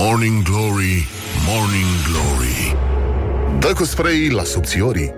Morning Glory, Morning Glory. Dă cu spray la subțiorii.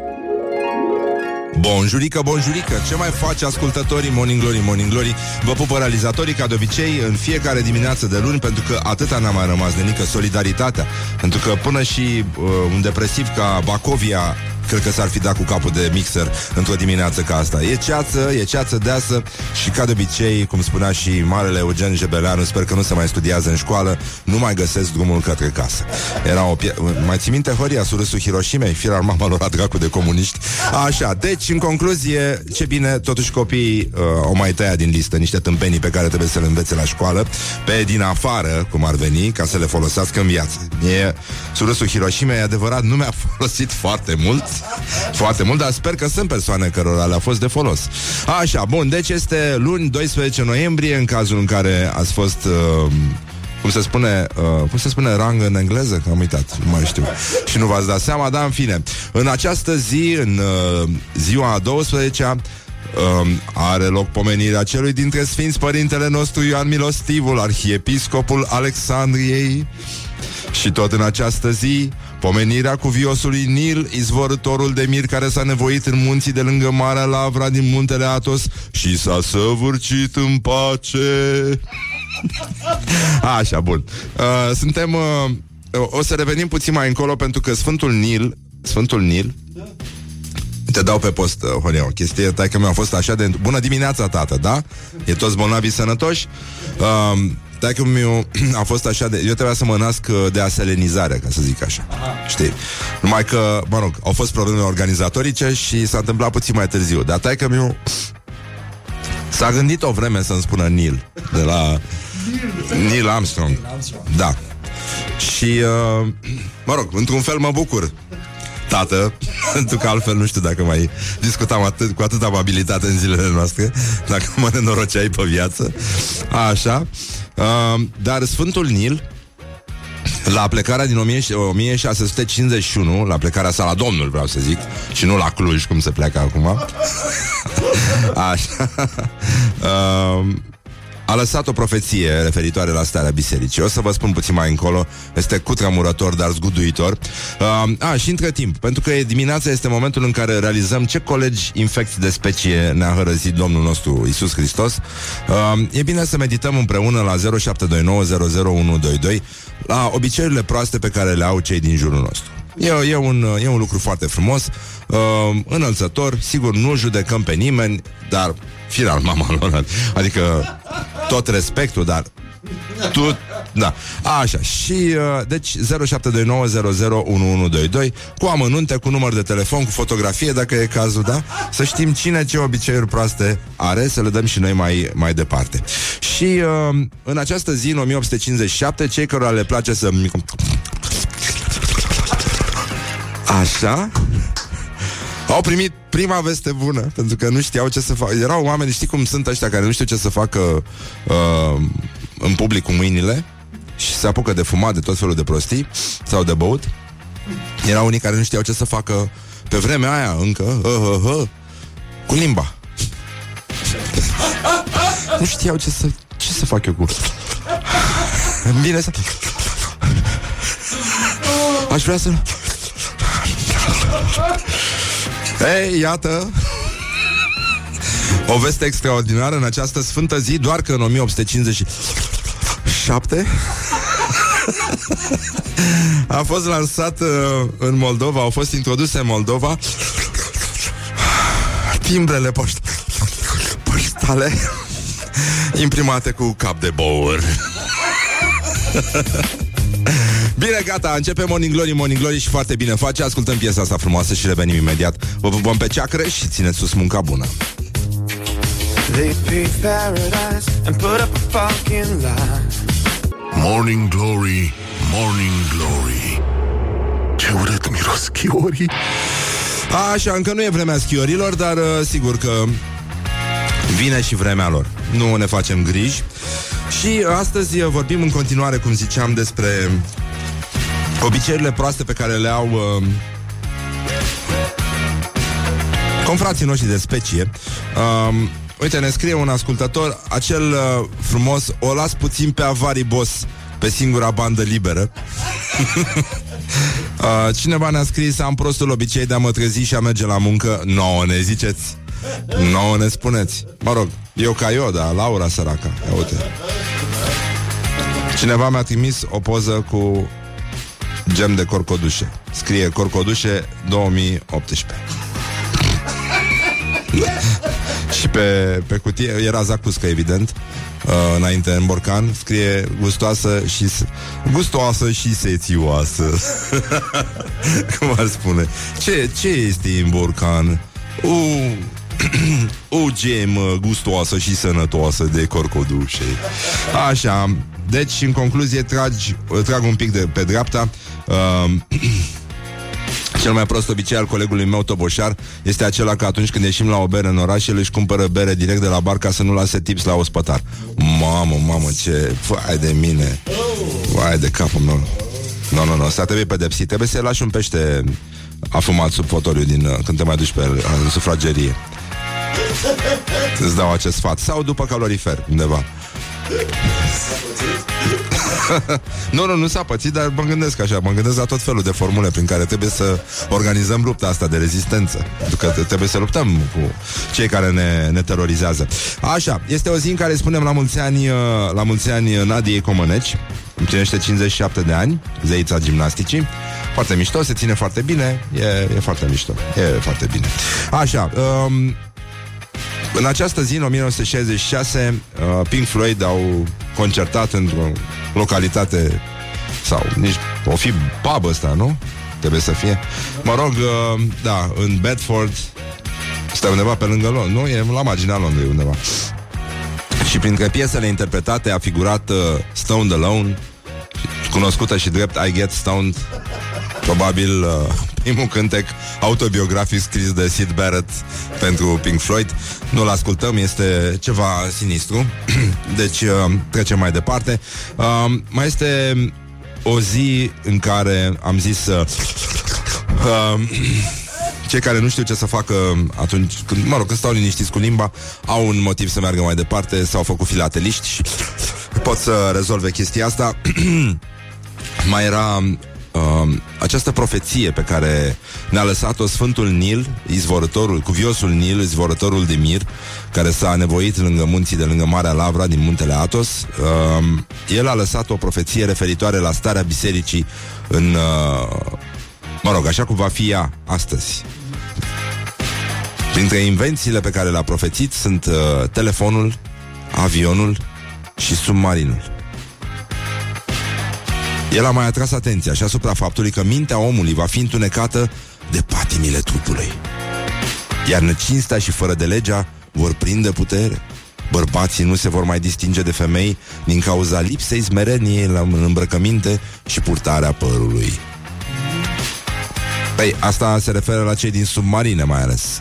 Bonjurică, bonjurică, ce mai face ascultătorii Morning Glory, Morning Glory? Vă pupă realizatorii ca de obicei în fiecare dimineață de luni Pentru că atâta n-a mai rămas de nică solidaritatea. Pentru că până și uh, un depresiv ca Bacovia cred că s-ar fi dat cu capul de mixer într-o dimineață ca asta. E ceață, e ceață deasă și ca de obicei, cum spunea și marele Eugen Jebeleanu, sper că nu se mai studiază în școală, nu mai găsesc drumul către casă. Era o pie- mai ții minte Horia, surâsul Hiroshimei, firar mama lor dracu de comuniști. Așa, deci, în concluzie, ce bine, totuși copiii uh, o mai tăia din listă niște tâmpenii pe care trebuie să le învețe la școală, pe din afară, cum ar veni, ca să le folosească în viață. E, surâsul Hiroshima, e adevărat, nu mi-a folosit foarte mult, foarte mult, dar sper că sunt persoane cărora le-a fost de folos. Așa, bun, deci este luni 12 noiembrie, în cazul în care ați fost... Uh, cum se spune, uh, cum se spune rang în engleză? Că am uitat, nu mai știu. Și nu v-ați dat seama, dar în fine. În această zi, în uh, ziua a 12-a, Um, are loc pomenirea celui dintre Sfinți Părintele nostru Ioan Milostivul, Arhiepiscopul Alexandriei. Și tot în această zi, pomenirea cu viosului Nil, izvorătorul de mir care s-a nevoit în munții de lângă Marea Lavra din muntele Atos și s-a săvârcit în pace. Așa, bun. Uh, suntem... Uh, o să revenim puțin mai încolo pentru că Sfântul Nil, Sfântul Nil, te dau pe post, uh, Horia, o chestie, tai că mi-a fost așa de... Bună dimineața, tată, da? E toți bolnavii sănătoși? Um, tai că mi a fost așa de... Eu trebuia să mă nasc uh, de aselenizare, ca să zic așa. Aha. Știi? Numai că, mă rog, au fost probleme organizatorice și s-a întâmplat puțin mai târziu. Dar tai că mi S-a gândit o vreme să-mi spună Neil De la Neil Armstrong Da Și, uh, mă rog, într-un fel mă bucur tată, pentru că altfel nu știu dacă mai discutam atât, cu atâta amabilitate în zilele noastre, dacă mă nenoroceai pe viață. Așa. Uh, dar Sfântul Nil, la plecarea din 1651, la plecarea sa la Domnul, vreau să zic, și nu la Cluj, cum se pleacă acum. Așa. Uh, a lăsat o profeție referitoare la starea bisericii. O să vă spun puțin mai încolo. Este cutremurător, dar zguduitor. Uh, a, și între timp, pentru că dimineața este momentul în care realizăm ce colegi infecți de specie ne-a hărăzit Domnul nostru Isus Hristos. Uh, e bine să medităm împreună la 0729001122 la obiceiurile proaste pe care le au cei din jurul nostru. E, e, un, e un lucru foarte frumos, uh, înălțător, sigur nu judecăm pe nimeni, dar final mama lor, adică tot respectul, dar tu, da, așa Și, uh, deci 0729001122 Cu amănunte, cu număr de telefon Cu fotografie, dacă e cazul, da? Să știm cine ce obiceiuri proaste are Să le dăm și noi mai, mai departe. Și uh, în această zi, în 1857 Cei care le place să Așa au primit prima veste bună Pentru că nu știau ce să facă Erau oameni, știi cum sunt ăștia care nu știu ce să facă uh, În public cu mâinile Și se apucă de fumat de tot felul de prostii Sau de băut. Erau unii care nu știau ce să facă Pe vremea aia încă uh, uh, uh, Cu limba. Nu știau ce să Ce să fac eu cu Bine să Aș vrea să ei, iată. O veste extraordinară în această sfântă zi Doar că în 1857 A fost lansat uh, în Moldova Au fost introduse în Moldova Timbrele poșt poștale Imprimate cu cap de bour Bine, gata, începe Morning Glory, Morning Glory și foarte bine face. Ascultăm piesa asta frumoasă și revenim imediat. Vă pupăm pe ceacră și țineți sus munca bună. Morning Glory, Morning Glory. Ce urât miros schiorii Așa, încă nu e vremea schiorilor Dar uh, sigur că Vine și vremea lor. Nu ne facem griji. Și astăzi vorbim în continuare, cum ziceam, despre obiceiurile proaste pe care le au uh, confrații noștri de specie. Uh, uite, ne scrie un ascultător acel uh, frumos, o las puțin pe avari boss pe singura bandă liberă. uh, cineva ne-a scris Am prostul obicei de a mă trezi și a merge la muncă Nouă ne ziceți Nouă ne spuneți Mă rog, eu ca eu, dar Laura săraca Ia uite Cineva mi-a trimis o poză cu gem de corcodușe. Scrie corcodușe 2018. și pe, pe cutie era zacuscă, evident, uh, înainte în borcan, scrie gustoasă și gustoasă și sețioasă. Cum ar spune? Ce, ce este în borcan? Uh, o gemă gustoasă și sănătoasă de corcodușe. Așa, deci, în concluzie, tragi, trag un pic de pe dreapta. Uh, Cel mai prost obicei al colegului meu Toboșar este acela că atunci când ieșim la o bere în oraș, el își cumpără bere direct de la bar ca să nu lase tips la ospătar. Mamă, mamă, ce... Vai de mine! Vai de capul meu! Nu, nu, nu, asta trebuie pedepsit. Trebuie să lași un pește afumat sub fotoliu din, uh, când te mai duci pe el, în sufragerie. Îți dau acest sfat. Sau după calorifer, undeva. nu, nu, nu s-a pățit, dar mă gândesc așa, mă gândesc la tot felul de formule prin care trebuie să organizăm lupta asta de rezistență. Pentru că trebuie să luptăm cu cei care ne, ne terorizează. Așa, este o zi în care spunem la mulți ani, uh, la mulți ani Nadiei Comăneci, împlinește 57 de ani, zeița gimnasticii. Foarte mișto, se ține foarte bine, e, e foarte mișto, e foarte bine. Așa, um, în această zi, în 1966, uh, Pink Floyd au concertat într-o localitate sau nici o fi pub ăsta, nu? Trebuie să fie. Mă rog, uh, da, în Bedford, este undeva pe lângă Londra, nu? E la marginea Londrei undeva. Și printre piesele interpretate a figurat uh, Stoned Alone, cunoscută și drept I Get Stoned, probabil uh, primul cântec autobiografic scris de Sid Barrett pentru Pink Floyd. Nu-l ascultăm, este ceva sinistru. deci uh, trecem mai departe. Uh, mai este o zi în care am zis uh, uh, cei care nu știu ce să facă atunci când, mă rog, când stau liniștiți cu limba, au un motiv să meargă mai departe, s-au făcut filateliști și pot să rezolve chestia asta. mai era uh, această profeție pe care ne-a lăsat-o Sfântul Nil, izvorătorul, cuviosul Nil, izvorătorul de mir, care s-a nevoit lângă munții de lângă Marea Lavra din muntele Atos. Uh, el a lăsat o profeție referitoare la starea bisericii în, uh, mă rog, așa cum va fi ea astăzi. Printre invențiile pe care le-a profețit sunt uh, telefonul, avionul și submarinul. El a mai atras atenția și asupra faptului că mintea omului va fi întunecată de patimile trupului. Iar necinstea și fără de legea vor prinde putere. Bărbații nu se vor mai distinge de femei din cauza lipsei smereniei la îmbrăcăminte și purtarea părului. Păi, asta se referă la cei din submarine mai ales.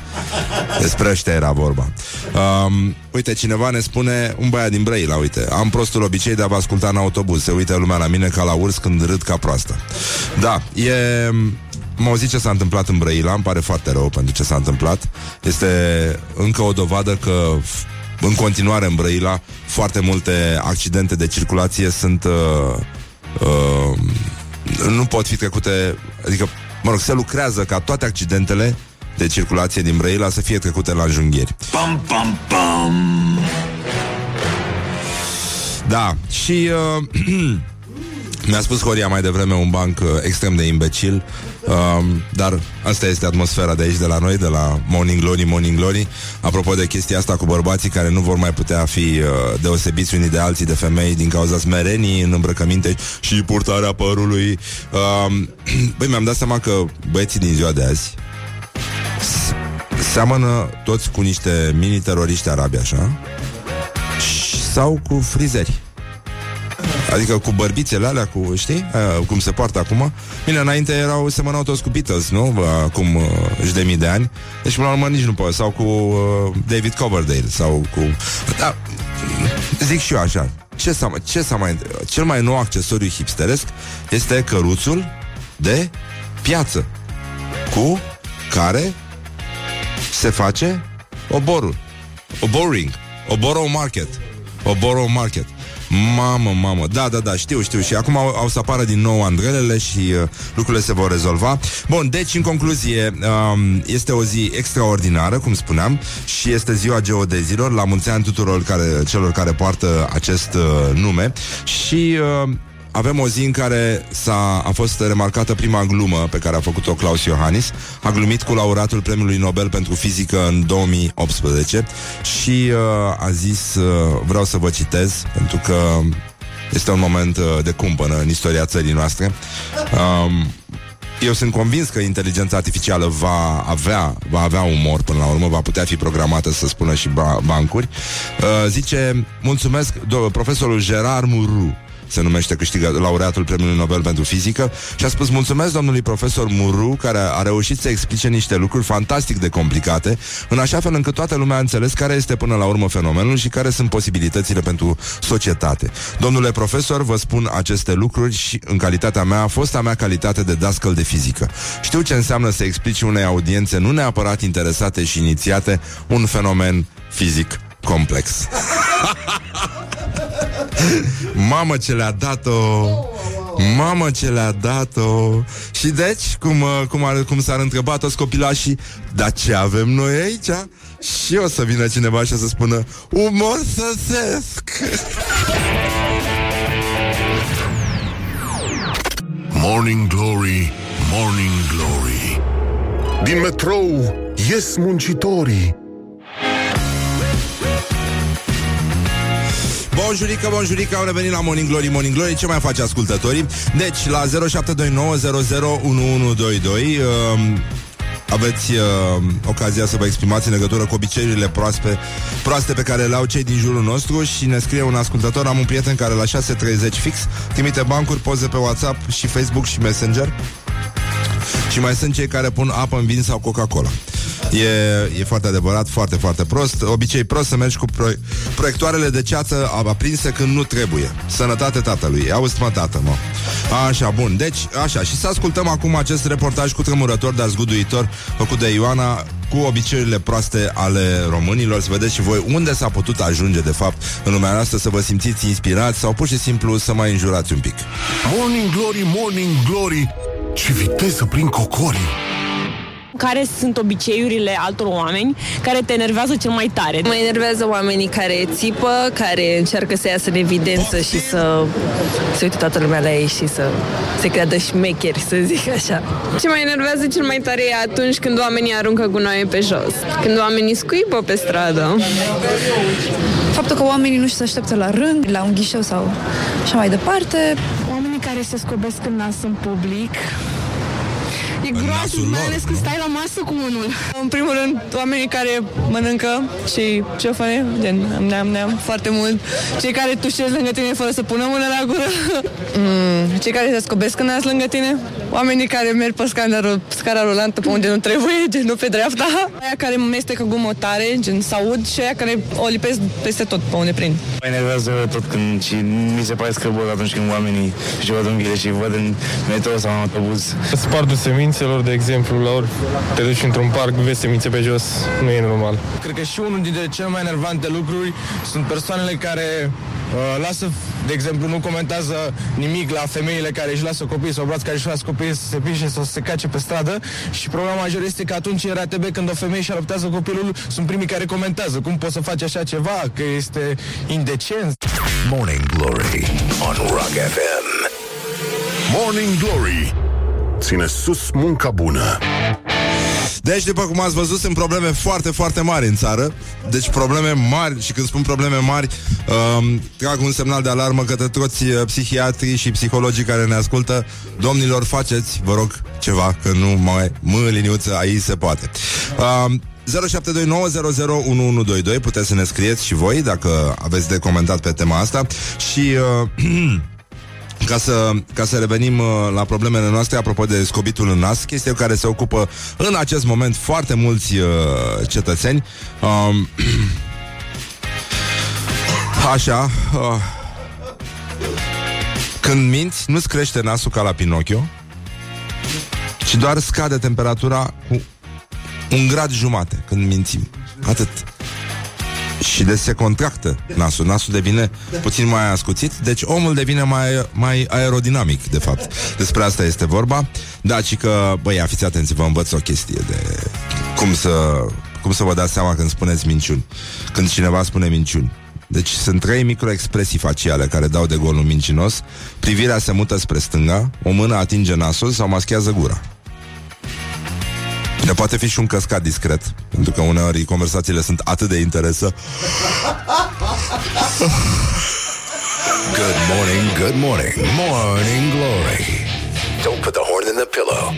Despre ăștia era vorba. Um, uite, cineva ne spune, un băiat din Brăila, uite, am prostul obicei de a vă asculta în autobuz. Se uită lumea la mine ca la urs când râd ca proastă. Da, e... Mă auzi ce s-a întâmplat în Brăila, îmi pare foarte rău pentru ce s-a întâmplat. Este încă o dovadă că în continuare în Brăila foarte multe accidente de circulație sunt uh, uh, nu pot fi trecute, adică Mă rog, se lucrează ca toate accidentele de circulație din Brăila să fie trecute la junghieri. Pam, pam, pam! Da, și uh, mi-a spus Horia mai devreme un banc uh, extrem de imbecil, uh, dar asta este atmosfera de aici, de la noi, de la Morning Glory, Morning Glory. Apropo de chestia asta cu bărbații care nu vor mai putea fi uh, deosebiți unii de alții de femei din cauza smerenii în îmbrăcăminte și purtarea părului. Uh, băi, mi-am dat seama că băieții din ziua de azi seamănă toți cu niște mini-teroriști arabi, așa, sau cu frizeri. Adică cu bărbițele alea, cu, știi, aia, cum se poartă acum. Bine, înainte erau, semănau toți cu Beatles, nu? Acum uh, de mii de ani. Deci, până la urmă, nici nu pot. Sau cu uh, David Coverdale, sau cu... Da, zic și eu așa. Ce s-a, ce s-a mai... Cel mai nou accesoriu hipsteresc este căruțul de piață cu care se face oborul. Oboring. Oboro market. Oboro market. Mamă, mamă, da, da, da, știu, știu. Și acum au, au să apară din nou andrelele Și uh, lucrurile se vor rezolva. Bun, deci, în concluzie um, Este o zi extraordinară, cum spuneam Și este ziua geodezilor. La mulți ani tuturor care, celor care poartă acest uh, nume. Și uh, avem o zi în care s-a, a fost remarcată prima glumă pe care a făcut-o Klaus Iohannis. A glumit cu laureatul Premiului Nobel pentru Fizică în 2018 și uh, a zis, uh, vreau să vă citez, pentru că este un moment uh, de cumpănă în istoria țării noastre. Um, eu sunt convins că inteligența artificială va avea, va avea umor până la urmă, va putea fi programată să spună și ba- bancuri. Uh, zice, mulțumesc, do- profesorul Gerard Muru, se numește câștigă laureatul Premiului Nobel pentru Fizică și a spus mulțumesc domnului profesor Muru care a reușit să explice niște lucruri fantastic de complicate în așa fel încât toată lumea a înțeles care este până la urmă fenomenul și care sunt posibilitățile pentru societate. Domnule profesor, vă spun aceste lucruri și în calitatea mea, fosta mea calitate de dascăl de fizică. Știu ce înseamnă să explici unei audiențe nu neapărat interesate și inițiate un fenomen fizic complex. Mamă ce le-a dat-o. Mamă ce le-a dat-o. Și deci, cum, uh, cum, ar, cum s-ar întreba toți copilașii Dar ce avem noi aici? Și o să vină cineva și să spună Umor săsesc. Morning Glory, Morning Glory. Din metrou ies muncitorii Bonjurică, bonjurică, au revenit la Morning Glory, Morning Glory Ce mai face ascultătorii? Deci, la 0729 uh, aveți uh, ocazia să vă exprimați în legătură cu obiceiurile proaste, proaste pe care le au cei din jurul nostru și ne scrie un ascultător, am un prieten care la 6.30 fix trimite bancuri, poze pe WhatsApp și Facebook și Messenger și mai sunt cei care pun apă în vin sau Coca-Cola. E, e foarte adevărat, foarte, foarte prost. Obicei prost să mergi cu pro- proiectoarele de ceață aprinse când nu trebuie. Sănătate tatălui. Auzi, mă, tată, mă. Așa, bun. Deci, așa. Și să ascultăm acum acest reportaj cu tremurător, dar zguduitor, făcut de Ioana, cu obiceiurile proaste ale românilor, să vedeți și voi unde s-a putut ajunge, de fapt, în lumea noastră, să vă simțiți inspirați sau pur și simplu să mai înjurați un pic. Morning Glory, Morning Glory Ce viteză prin cocorii care sunt obiceiurile altor oameni care te enervează cel mai tare. Mă enervează oamenii care țipă, care încearcă să iasă în evidență și să se uite toată lumea la ei și să se creadă șmecheri, să zic așa. Ce mă enervează cel mai tare e atunci când oamenii aruncă gunoaie pe jos, când oamenii scuipă pe stradă. Faptul că oamenii nu se așteaptă la rând, la un ghișeu sau așa mai departe. Oamenii care se scobesc în nas în public, E groaznic, mai ales când stai la masă cu unul. În primul rând, oamenii care mănâncă și ce fac, gen, neam, neam, foarte mult. Cei care tușesc lângă tine fără să pună mâna la gură. Mm, cei care se scobesc când nas lângă tine. Oamenii care merg pe scara, scara rulantă pe unde nu trebuie, gen nu pe dreapta. Aia care mestecă gumă tare, gen saud și aia care o lipesc peste tot pe unde prind. Mă enervează tot când și mi se pare scăbăr atunci când oamenii și văd în și văd în metro sau în autobuz. Spartul semințelor, de exemplu, la ori te duci într-un parc, vezi semințe pe jos, nu e normal. Cred că și unul dintre cele mai enervante lucruri sunt persoanele care Uh, lasă, de exemplu, nu comentează nimic la femeile care își lasă copii sau bărbați care își lasă copii să se pișe sau să se cace pe stradă și problema majoră este că atunci în RATB când o femeie își adoptează copilul sunt primii care comentează cum poți să faci așa ceva, că este indecent. Morning Glory on Rock FM Morning Glory Ține sus munca bună deci, după cum ați văzut, sunt probleme foarte, foarte mari în țară. Deci probleme mari, și când spun probleme mari, um, trag un semnal de alarmă către toți uh, psihiatrii și psihologii care ne ascultă. Domnilor, faceți, vă rog, ceva, că nu mai mă liniuță, aici se poate. Um, 0729001122 Puteți să ne scrieți și voi Dacă aveți de comentat pe tema asta Și uh, ca să, ca să revenim uh, la problemele noastre apropo de scobitul în nas, chestie care se ocupă în acest moment foarte mulți uh, cetățeni. Um, așa, uh, când minți, nu-ți crește nasul ca la Pinocchio, ci doar scade temperatura cu un grad jumate când mințim. Atât. Și de se contractă nasul. Nasul devine puțin mai ascuțit, deci omul devine mai, mai aerodinamic, de fapt. Despre asta este vorba. Da, și că, băi, fiți atenți, vă învăț o chestie de cum să, cum să vă dați seama când spuneți minciuni. Când cineva spune minciuni. Deci sunt trei microexpresii faciale care dau de gol un mincinos. Privirea se mută spre stânga, o mână atinge nasul sau maschează gura. Ne poate fi și un căscat discret, pentru că uneori conversațiile sunt atât de interesă. Good morning, good morning, morning glory. Don't put the horn in the pillow.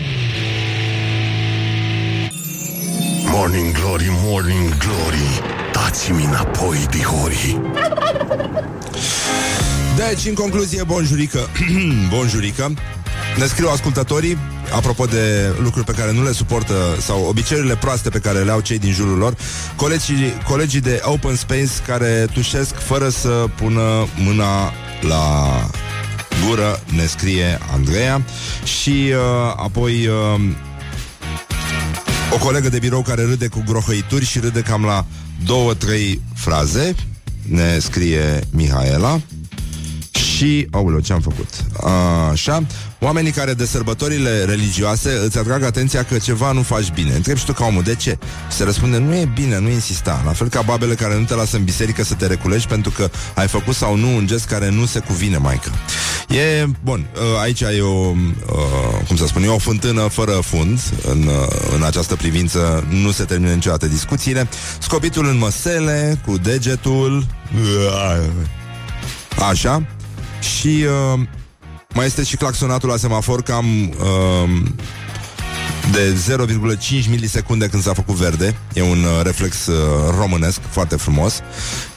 Morning glory, morning glory. Dați-mi înapoi, dihori. Deci, în concluzie, bonjurică, bonjurică, ne scriu ascultătorii apropo de lucruri pe care nu le suportă sau obiceiurile proaste pe care le au cei din jurul lor, colegii, colegii de Open Space care tușesc fără să pună mâna la gură, ne scrie Andreea. Și uh, apoi uh, o colegă de birou care râde cu grohăituri și râde cam la două, trei fraze, ne scrie Mihaela și... Aoleu, ce-am făcut? Așa, oamenii care de sărbătorile religioase îți atrag atenția că ceva nu faci bine. Întreb și tu ca omul, de ce? Se răspunde, nu e bine, nu insista. La fel ca babele care nu te lasă în biserică să te reculegi pentru că ai făcut sau nu un gest care nu se cuvine, maică. E, bun, aici e o, cum să spun, e o fântână fără fund în, în această privință. Nu se termină niciodată discuțiile. Scopitul în măsele, cu degetul... Așa. Și uh, mai este și claxonatul la semafor cam uh, de 0,5 milisecunde când s-a făcut verde. E un uh, reflex uh, românesc foarte frumos.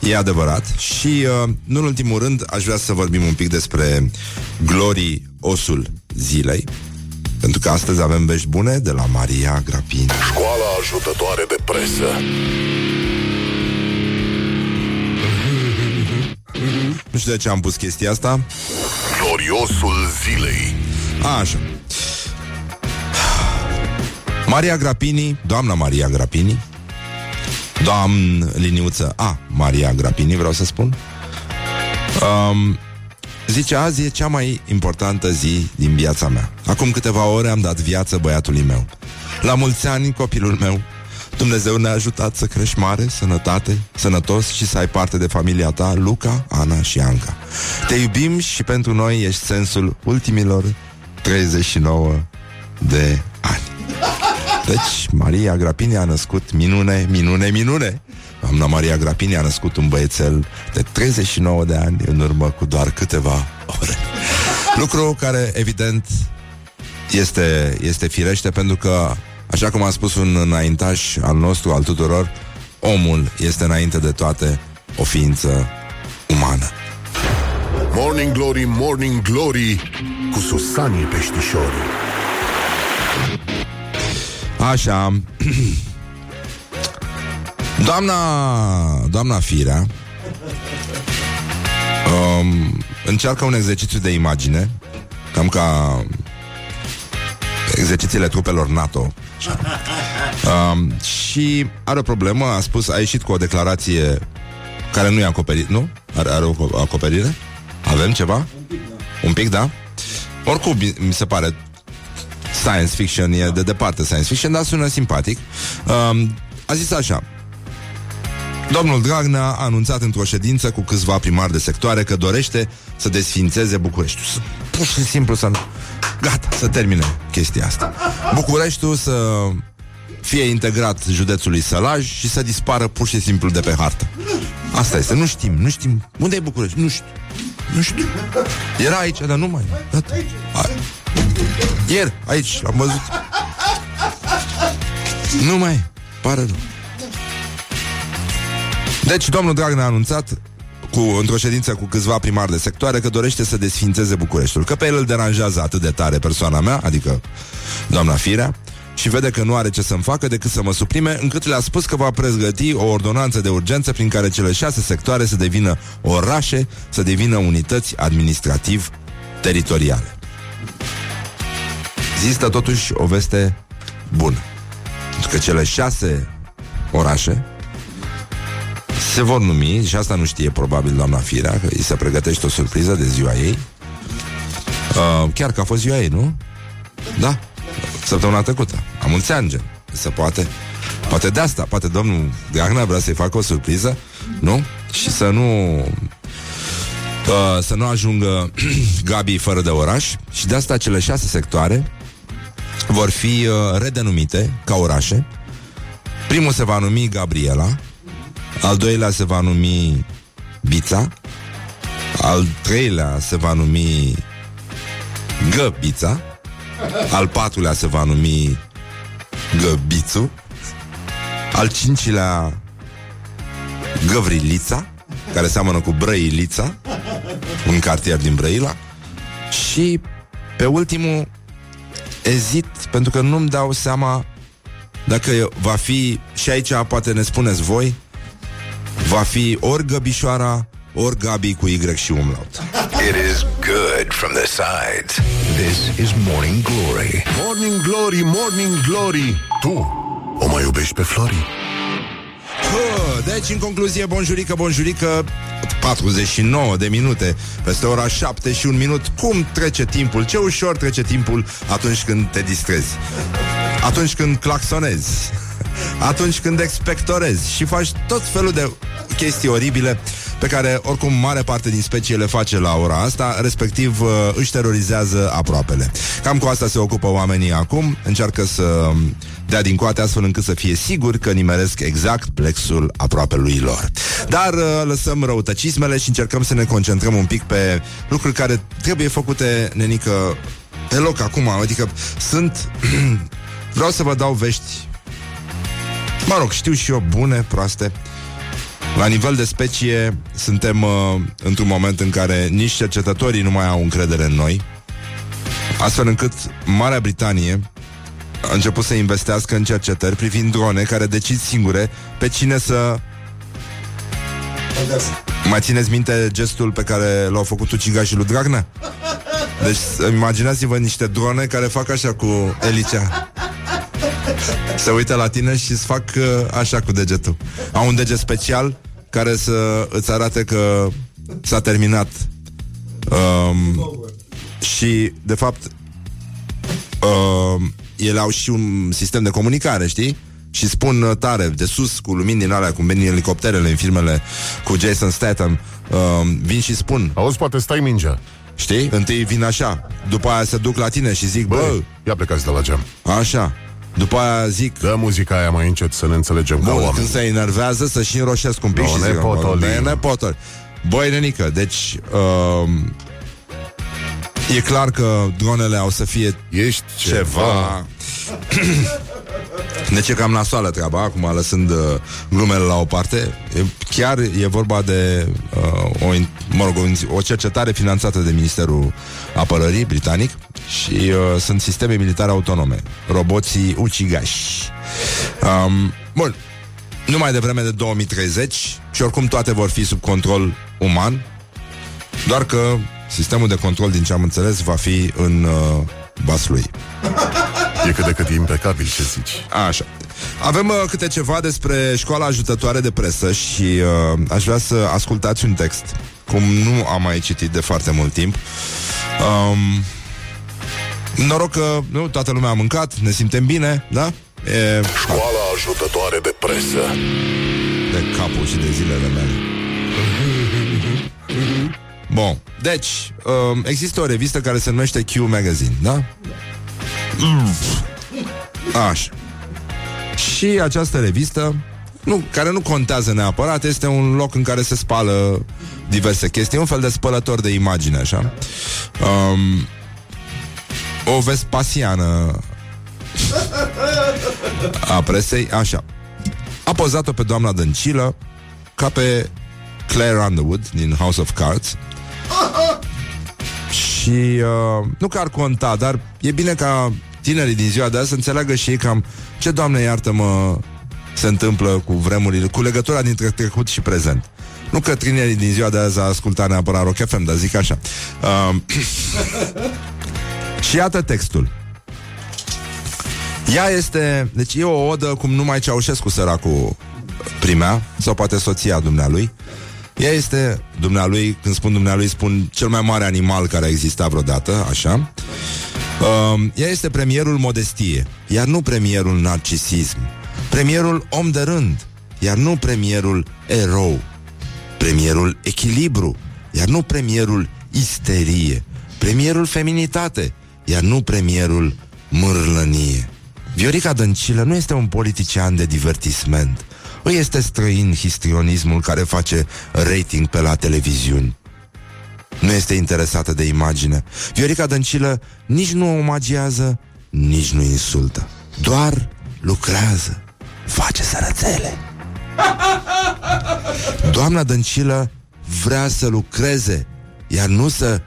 E adevărat. Și, uh, nu în ultimul rând, aș vrea să vorbim un pic despre glorii osul zilei. Pentru că astăzi avem vești bune de la Maria Grapini. Școala ajutătoare de presă. Nu știu de ce am pus chestia asta. Gloriosul zilei. A, așa. Maria Grapini, doamna Maria Grapini, doamn liniuță A, Maria Grapini, vreau să spun, um, zice, azi e cea mai importantă zi din viața mea. Acum câteva ore am dat viață băiatului meu. La mulți ani, copilul meu, Dumnezeu ne-a ajutat să crești mare, sănătate, sănătos și să ai parte de familia ta, Luca, Ana și Anca. Te iubim și pentru noi ești sensul ultimilor 39 de ani. Deci, Maria Grapini a născut minune, minune, minune. Doamna Maria Grapini a născut un băiețel de 39 de ani în urmă cu doar câteva ore. Lucru care, evident, este, este firește pentru că Așa cum a spus un înaintaș al nostru, al tuturor, omul este înainte de toate o ființă umană. Morning Glory, Morning Glory, cu Susanii Peștișorii. Așa. Doamna, doamna Firea um, încearcă un exercițiu de imagine, cam ca exercițiile trupelor NATO Um, și are o problemă, a spus, a ieșit cu o declarație care nu e acoperit, nu? Are, are o acoperire? Avem ceva? Un pic, da. Un pic, da? Oricum, mi se pare science fiction, e de departe science fiction, dar sună simpatic. Um, a zis așa, Domnul Dragnea a anunțat într-o ședință cu câțiva primari de sectoare că dorește să desfințeze Bucureștiul. Pur și simplu să... Gata, să termine chestia asta. Bucureștiul să fie integrat județului Sălaj și să dispară pur și simplu de pe hartă. Asta este, nu știm, nu știm. Unde e București? Nu știu. Nu știu. Era aici, dar nu mai. Ieri, aici, am văzut. Nu mai, pare rău. Deci, domnul Dragnea a anunțat cu, într-o ședință cu câțiva primari de sectoare că dorește să desfințeze Bucureștiul. Că pe el îl deranjează atât de tare persoana mea, adică doamna Firea, și vede că nu are ce să-mi facă decât să mă suprime, încât le-a spus că va pregăti o ordonanță de urgență prin care cele șase sectoare să devină orașe, să devină unități administrativ-teritoriale. Există totuși o veste bună. Pentru că cele șase orașe se vor numi, și asta nu știe probabil doamna Firea, că îi se pregătește o surpriză de ziua ei. Uh, chiar că a fost ziua ei, nu? Da, săptămâna trecută. Am mulți ani, gen. Se poate. Poate de asta, poate domnul Dragnea vrea să-i facă o surpriză, nu? Și să nu uh, să nu ajungă Gabi fără de oraș și de asta cele șase sectoare vor fi uh, redenumite ca orașe. Primul se va numi Gabriela, al doilea se va numi Bița, al treilea se va numi Găbița, al patrulea se va numi Găbițu, al cincilea Găvrilița, care seamănă cu Brăilița, un cartier din Brăila, și pe ultimul ezit, pentru că nu-mi dau seama dacă va fi, și aici poate ne spuneți voi, va fi ori Găbișoara, ori Gabi cu Y și umlaut. It is good from the sides. This is Morning Glory. Morning Glory, Morning Glory Tu o mai iubești pe Flori? Deci, în concluzie, bonjurică, bonjurică 49 de minute Peste ora 7 și un minut Cum trece timpul? Ce ușor trece timpul atunci când te distrezi Atunci când claxonezi Atunci când expectorezi Și faci tot felul de chestii oribile pe care oricum mare parte din specie le face la ora asta, respectiv uh, își terorizează aproapele. Cam cu asta se ocupă oamenii acum, încearcă să um, dea din coate astfel încât să fie sigur că nimeresc exact plexul aproapelui lor. Dar uh, lăsăm răutăcismele și încercăm să ne concentrăm un pic pe lucruri care trebuie făcute, nenică, pe loc acum, adică sunt... Vreau să vă dau vești Mă rog, știu și eu bune, proaste la nivel de specie, suntem uh, într-un moment în care nici cercetătorii nu mai au încredere în noi, astfel încât Marea Britanie a început să investească în cercetări privind drone care decid singure pe cine să... Mai țineți minte gestul pe care l-au făcut ucigașii lui Dragnea? Deci imaginați-vă niște drone care fac așa cu elicea se uită la tine și îți fac uh, așa cu degetul. Au un deget special care să îți arate că s-a terminat. Um, și, de fapt, uh, ele au și un sistem de comunicare, știi? Și spun uh, tare, de sus, cu lumini din alea, cum vin elicopterele în filmele cu Jason Statham, uh, vin și spun... Auzi, poate stai mingea. Știi? Întâi vin așa, după aia se duc la tine și zic, bă... bă ia plecați de la geam. Așa. După aia zic Dă muzica aia mai încet să ne înțelegem Bun, ca oameni Când se enervează să și înroșesc un pic no, și zic nepotoli. Băi, nenică, deci uh, E clar că dronele au să fie Ești ceva, ceva. Deci e cam nasoală treaba Acum lăsând uh, glumele la o parte e, Chiar e vorba de uh, o, mă rog, o cercetare finanțată de Ministerul Apărării Britanic Și uh, sunt sisteme militare autonome. Roboții ucigași. Um, Bun. Nu mai devreme de 2030 Și oricum toate vor fi sub control uman Doar că sistemul de control, din ce am înțeles, va fi în uh, Vaslui E cât de cât e impecabil ce zici. Așa. Avem uh, câte ceva despre școala ajutătoare de presă și uh, aș vrea să ascultați un text, cum nu am mai citit de foarte mult timp. Um, noroc că nu, toată lumea a mâncat, ne simtem bine, da? E... Școala ajutătoare de presă. De capul și de zilele mele. Bun, deci, um, există o revistă care se numește Q Magazine, da? Așa. Și această revistă, nu, care nu contează neapărat, este un loc în care se spală diverse chestii, un fel de spălător de imagine, așa. Um, o vespasiană a presei, așa. A pozat-o pe doamna Dăncilă ca pe Claire Underwood din House of Cards și uh, nu că ar conta, dar e bine ca tinerii din ziua de azi să înțeleagă și ei cam ce, Doamne iartă-mă, se întâmplă cu vremurile, cu legătura dintre trecut și prezent. Nu că tinerii din ziua de azi a ascultat neapărat Rock FM, dar zic așa. Uh, și iată textul. Ea este, deci e o odă cum numai Ceaușescu săracul primea, sau poate soția dumnealui. Ea este, dumnealui, când spun dumnealui, spun cel mai mare animal care a existat vreodată, așa. Uh, ea este premierul modestie, iar nu premierul narcisism. Premierul om de rând, iar nu premierul erou. Premierul echilibru, iar nu premierul isterie. Premierul feminitate, iar nu premierul mârlănie. Viorica Dăncilă nu este un politician de divertisment. Îi este străin histrionismul care face rating pe la televiziuni. Nu este interesată de imagine. Viorica Dăncilă nici nu omagiază, nici nu insultă. Doar lucrează, face sărățele. Doamna Dăncilă vrea să lucreze, iar nu să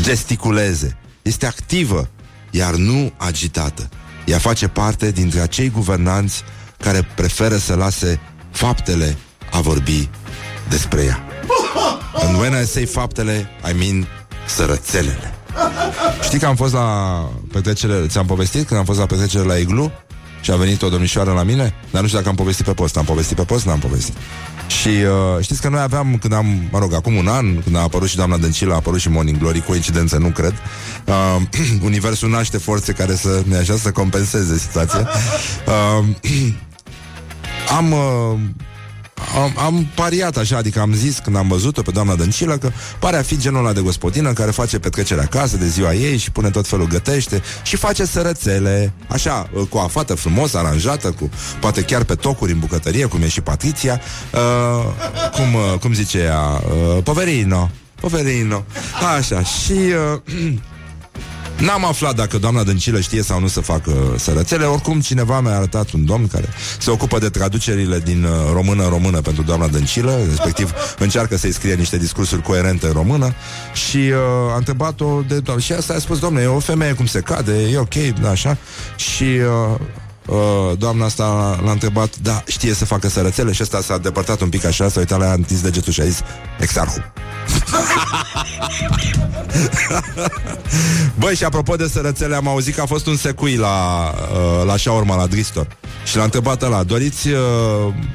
gesticuleze. Este activă, iar nu agitată. Ea face parte dintre acei guvernanți care preferă să lase faptele a vorbi despre ea. And when I say faptele, I mean sărățelele. Știi că am fost la petrecere, ți-am povestit când am fost la petrecere la Iglu și a venit o domnișoară la mine, dar nu știu dacă am povestit pe post. Am povestit pe post? N-am povestit. Și uh, știți că noi aveam, când am, mă rog, acum un an, când a apărut și doamna Dăncilă, a apărut și Morning Glory, coincidență, nu cred. Uh, universul naște forțe care să ne așa să compenseze situația. Uh, am, uh, am, am pariat așa, adică am zis când am văzut-o pe doamna Dăncilă că pare a fi genul ăla de gospodină care face petrecerea acasă de ziua ei și pune tot felul gătește și face sărățele, așa, uh, cu afată frumos, aranjată, cu poate chiar pe tocuri în bucătărie, cum e și Patriția, uh, cum, uh, cum zice ea, uh, poverino, poverino, așa, și... Uh, N-am aflat dacă doamna Dăncilă știe sau nu să facă sărățele. Oricum cineva mi-a arătat un domn care se ocupă de traducerile din uh, română în română pentru doamna Dăncilă Respectiv încearcă să-i scrie niște discursuri coerente în română Și uh, a întrebat-o de doamnă. Și asta a spus, domne, e o femeie cum se cade, e ok, da, așa. Și... Uh, Uh, doamna asta l-a întrebat, da, știe să facă sărățele și ăsta s-a depărtat un pic așa, s-a uitat la ea, a întins degetul și a zis, exarhul. Băi, și apropo de sărățele, am auzit că a fost un secui la, uh, la șaurma, la Dristor. Și l-a întrebat ăla, doriți uh,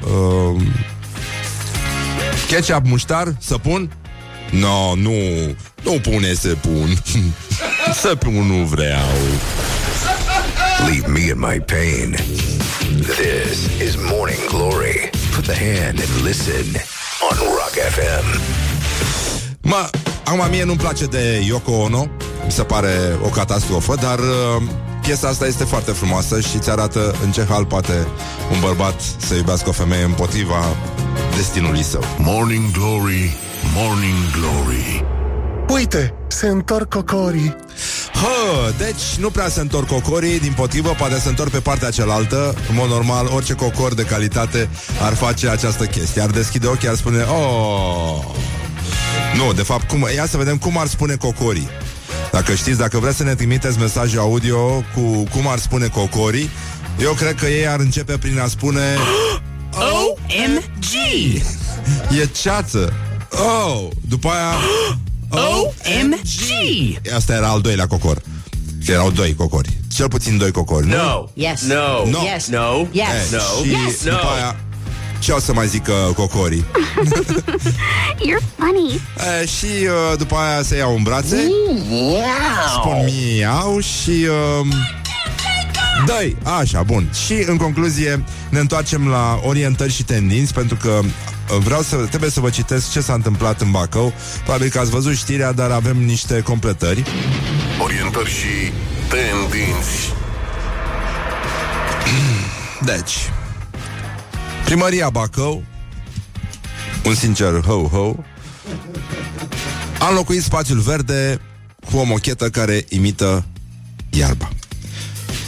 uh, ketchup muștar, să pun? No, nu, nu pune să pun. să pun nu vreau. Leave me in my pain. This is Morning Glory. Put the hand and listen on Rock FM. Mă, acum mie nu-mi place de Yoko Ono Mi se pare o catastrofă Dar uh, piesa asta este foarte frumoasă Și ți arată în ce hal poate Un bărbat să iubească o femeie Împotriva destinului său Morning Glory, Morning Glory. Uite, se întorc cocorii. Hă, deci nu prea se întorc cocorii, din potrivă, poate se întorc pe partea cealaltă. În mod normal, orice cocor de calitate ar face această chestie. Ar deschide ochii, ar spune, oh, nu, de fapt, cum, ia să vedem cum ar spune cocorii. Dacă știți, dacă vreți să ne trimiteți mesaje audio cu cum ar spune cocorii, eu cred că ei ar începe prin a spune OMG! E ceață. Oh, după aia OMG! Asta era al doilea cocor. Că erau doi cocori. Cel puțin doi cocori, nu? No. Yes. No. No. Yes. No. Yes. Eh, No. Și Yes. după No. aia ce o să mai zică cocorii? You're funny. E, și uh, după aia se iau în brațe Spun miau și uh, Dai, așa, bun Și în concluzie ne întoarcem la orientări și tendinți Pentru că uh, vreau să, trebuie să vă citesc ce s-a întâmplat în Bacău. Probabil că ați văzut știrea, dar avem niște completări. Orientări și tendinți. Deci Primăria Bacău Un sincer ho-ho A înlocuit spațiul verde Cu o mochetă care imită iarba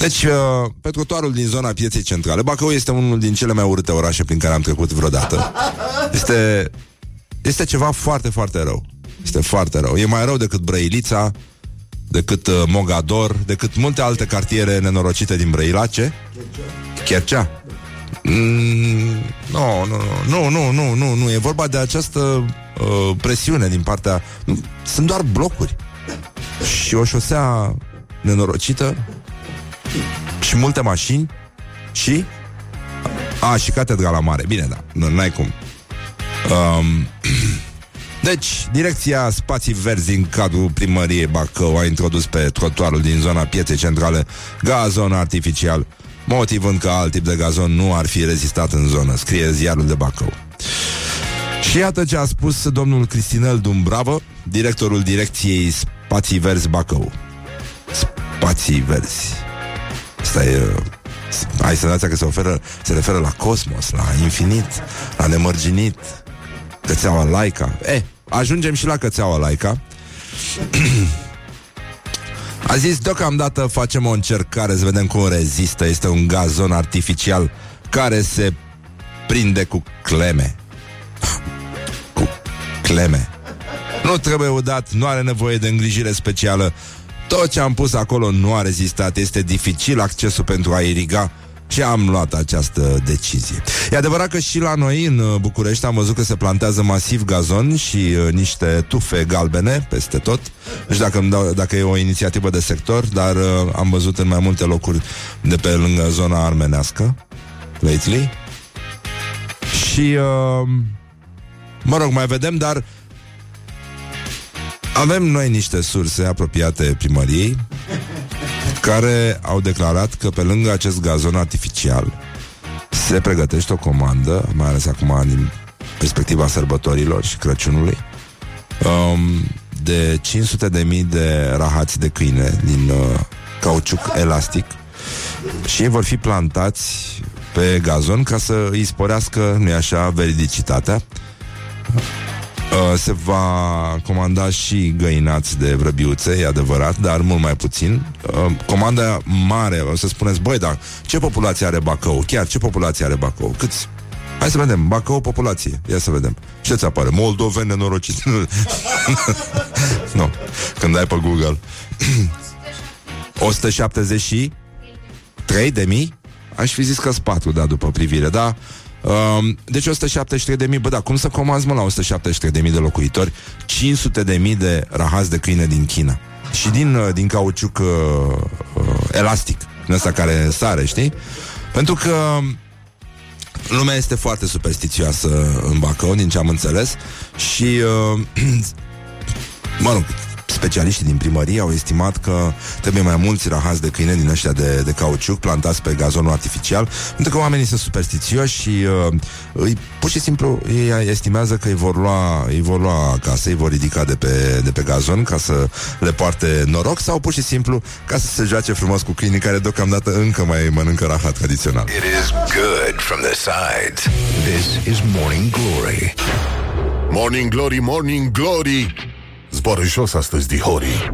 deci, uh, pe trotuarul din zona pieței centrale Bacău este unul din cele mai urâte orașe Prin care am trecut vreodată. Este, este ceva foarte, foarte rău. Este foarte rău. E mai rău decât Brăilița Decât uh, Mogador Decât multe alte cartiere nenorocite din Brăilace. Chercea Mm, Nu, nu, nu, nu, nu, nu, nu, e vorba de această uh, presiune din partea... Nu, sunt doar blocuri. Și o șosea nenorocită și multe mașini și A, și Catedrala Mare. Bine, da. Nu, n-ai cum. Um, deci, direcția spații verzi în cadrul primăriei Bacău a introdus pe trotuarul din zona pieței centrale gazon artificial, motivând că alt tip de gazon nu ar fi rezistat în zonă, scrie ziarul de Bacău. Și iată ce a spus domnul Cristinel Dumbravă, directorul direcției Spații Verzi Bacău. Spații Verzi. Asta e... uh, Ai senzația că se, oferă, se referă la cosmos, la infinit, la nemărginit, cățeaua laica. Eh, ajungem și la cățeaua laica. A zis, deocamdată facem o încercare să vedem cum rezistă. Este un gazon artificial care se prinde cu cleme. Cu cleme. Nu trebuie udat, nu are nevoie de îngrijire specială. Tot ce am pus acolo nu a rezistat, este dificil accesul pentru a iriga și am luat această decizie. E adevărat că și la noi, în uh, București, am văzut că se plantează masiv gazon și uh, niște tufe galbene peste tot. Nu știu dacă, îmi dau, dacă e o inițiativă de sector, dar uh, am văzut în mai multe locuri de pe lângă zona armenească, lately. Și, uh, mă rog, mai vedem, dar avem noi niște surse apropiate primăriei care au declarat că pe lângă acest gazon artificial se pregătește o comandă, mai ales acum din perspectiva sărbătorilor și Crăciunului, um, de 500 de mii de rahați de câine din uh, cauciuc elastic și ei vor fi plantați pe gazon ca să îi sporească, nu așa, veridicitatea. Uh, se va comanda și găinați de vrăbiuțe, e adevărat, dar mult mai puțin. Uh, comanda mare, o să spuneți, băi, dar ce populație are Bacău? Chiar, ce populație are Bacău? Câți? Hai să vedem, Bacău populație. Ia să vedem. Ce ți apare? Moldoveni nenorociți. nu. Când ai pe Google. 173 de mii? Aș fi zis că 4, da, după privire, da? Um, deci 173 de mii, bă, da, cum să comanzi mă la 173 de mii de locuitori? 500 de mii de rahați de câine din China. Și din, uh, din cauciuc uh, uh, elastic, din ăsta care sare, știi? Pentru că lumea este foarte superstițioasă în Bacău, din ce am înțeles, și, uh, mă rog, specialiștii din primărie au estimat că trebuie mai mulți rahați de câine din ăștia de, de cauciuc plantați pe gazonul artificial, pentru că oamenii sunt superstițioși și uh, îi, pur și simplu ei estimează că îi vor lua, îi vor lua acasă, îi vor ridica de pe, de pe gazon ca să le poarte noroc sau pur și simplu ca să se joace frumos cu câinii care deocamdată încă mai mănâncă rahat tradițional. It is good from the sides. This is Morning Glory. Morning Glory, Morning Glory Zboară jos astăzi, dihorii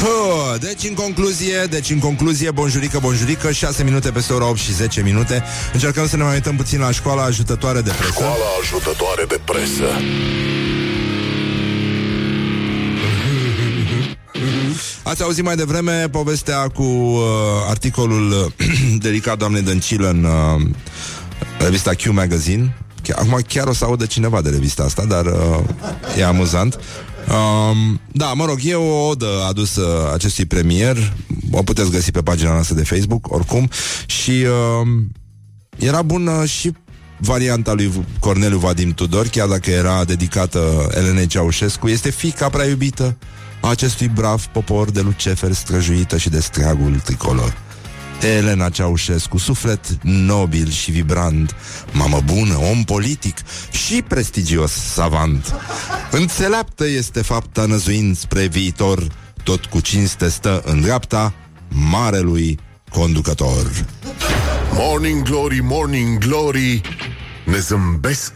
Huh, deci în concluzie, deci în concluzie, bonjurică, bonjurică, 6 minute peste ora 8 și 10 minute. Încercăm să ne mai uităm puțin la școala ajutătoare de presă. Școala ajutătoare de presă Ați auzit mai devreme povestea cu uh, articolul uh, dedicat doamnei Dăncilă în uh, revista Q Magazine. Chiar, acum chiar o să audă cineva de revista asta, dar uh, e amuzant. Um, da, mă rog, e o odă adusă acestui premier. O puteți găsi pe pagina noastră de Facebook Oricum. Și uh, era bună și varianta lui Corneliu Vadim Tudor Chiar dacă era dedicată Elenei Ceaușescu. Este fica prea iubită a acestui brav popor de Lucefer străjuită și de streagul tricolor Elena Ceaușescu, suflet nobil și vibrant, mamă bună, om politic și prestigios savant. Înțeleaptă este fapta năzuind spre viitor, tot cu cinste stă în dreapta marelui conducător. Morning Glory, Morning Glory Ne zâmbesc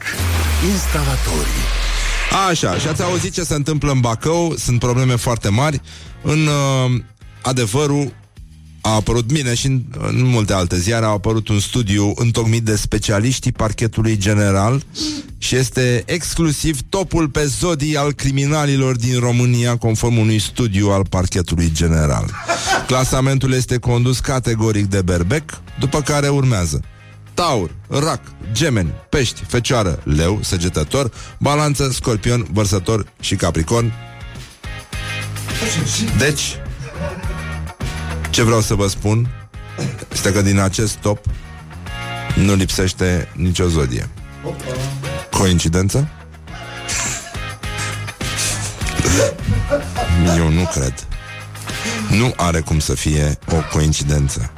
instalatorii Așa, și ați auzit ce se întâmplă în Bacău, sunt probleme foarte mari. În uh, adevărul a apărut bine și în, în multe alte ziare a apărut un studiu întocmit de specialiștii parchetului general și este exclusiv topul pe zodii al criminalilor din România conform unui studiu al parchetului general. Clasamentul este condus categoric de berbec, după care urmează Taur, rac, gemeni, pești, fecioară, leu, săgetător, balanță, scorpion, vărsător și capricorn. Deci, ce vreau să vă spun este că din acest top Nu lipsește nicio zodie. Coincidență? Eu nu cred. Nu are cum să fie o coincidență.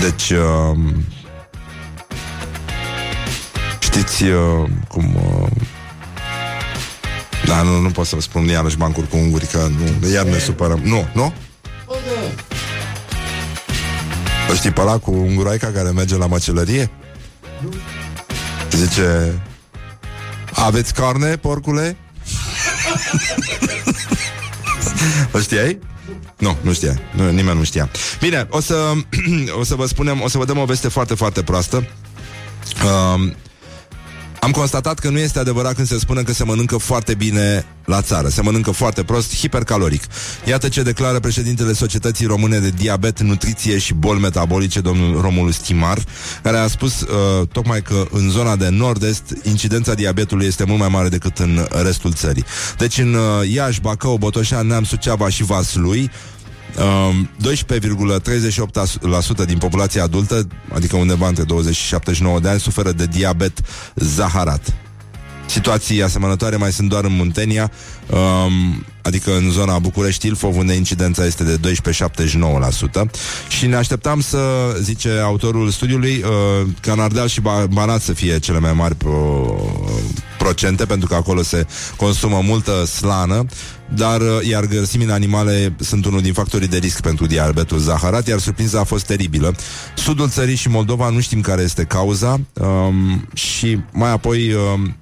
Deci, uh, știți uh, cum... Uh, da, nu, nu pot să vă spun iarăși bancuri cu unguri, că nu, iar ne supărăm. Nu, nu? Îl știi pe ăla cu unguroaica care merge la măcelărie? Zice Aveți carne, porcule? o știai? Nu, nu știa. Nu, nimeni nu știa. Bine, o să, o să vă spunem, o să vă dăm o veste foarte, foarte proastă. Um, am constatat că nu este adevărat când se spune că se mănâncă foarte bine la țară. Se mănâncă foarte prost, hipercaloric. Iată ce declară președintele Societății Române de Diabet, Nutriție și Boli Metabolice, domnul Romulus Timar, care a spus uh, tocmai că în zona de nord-est incidența diabetului este mult mai mare decât în restul țării. Deci în uh, Iași, Bacău, Botoșan, Neam, Suceava și Vaslui, Um, 12,38% din populația adultă, adică undeva între 20 și 79 de ani, suferă de diabet zaharat. Situații asemănătoare mai sunt doar în Muntenia, um, adică în zona București, Ilfov, unde incidența este de 12,79%. Și ne așteptam să, zice autorul studiului, uh, ca în Ardeal și Banat să fie cele mai mari pro, procente, pentru că acolo se consumă multă slană, dar uh, iar grăsimile animale sunt unul din factorii de risc pentru diabetul zaharat, iar surpriza a fost teribilă. Sudul țării și Moldova nu știm care este cauza um, și mai apoi um,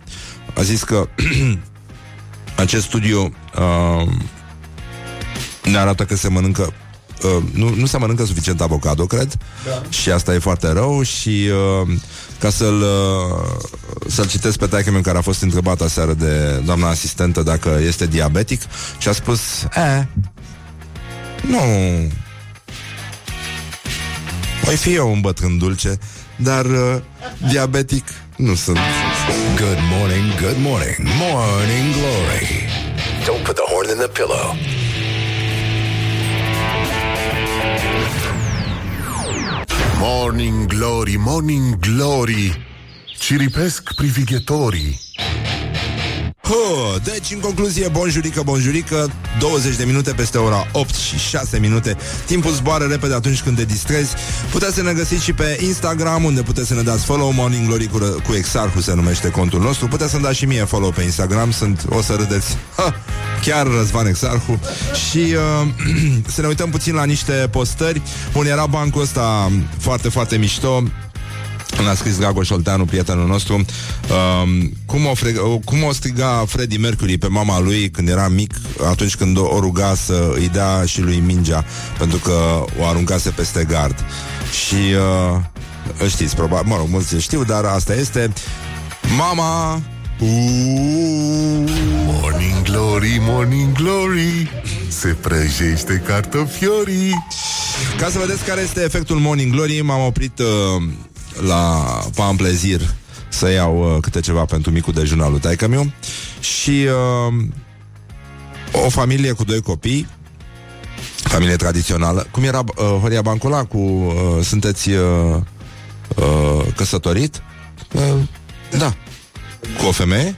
a zis că acest studiu um, ne arată că se mănâncă Uh, nu, nu se mănâncă suficient avocado, cred da. Și asta e foarte rău Și uh, ca să-l uh, Să-l citesc pe taică meu care a fost întrebat aseară de doamna asistentă Dacă este diabetic Și a spus E, nu. Voi fi eu un bătrân dulce Dar uh, diabetic nu sunt. Good morning, good morning. Morning Glory. Don't put the horn in the pillow Morning Glory, Morning Glory. Ciripesc privighetorii Huh, deci, în concluzie, bonjurică, bonjurică 20 de minute peste ora 8 și 6 minute. Timpul zboară repede atunci când te distrezi. Puteți să ne găsiți și pe Instagram Unde puteți să ne dați follow. Morning Glory cu, cu Exarhu se numește contul nostru. Puteți să-mi dați și mie follow pe Instagram. Sunt, o să râdeți. Ha, Chiar Răzvan Exarhu. Și uh, să ne uităm puțin la niște postări. Bun, era bancul ăsta foarte, foarte mișto a scris Dragoș Olteanu, prietenul nostru um, cum, o freg- cum o striga Freddie Mercury pe mama lui când era mic, atunci când o, o ruga să îi dea și lui mingea, pentru că o aruncase peste gard. Și uh, știți, probabil, mă rog, mulți știu, dar asta este Mama Uuuu, morning glory, morning glory Se prăjește cartofiorii Ca să vedeți care este efectul Morning Glory M-am oprit uh, la Pamplezir să iau uh, câte ceva pentru micul dejun al lui taică meu și uh, o familie cu doi copii familie tradițională cum era uh, Horia Bancula cu uh, sunteți uh, uh, căsătorit? Uh, da. Cu o femeie?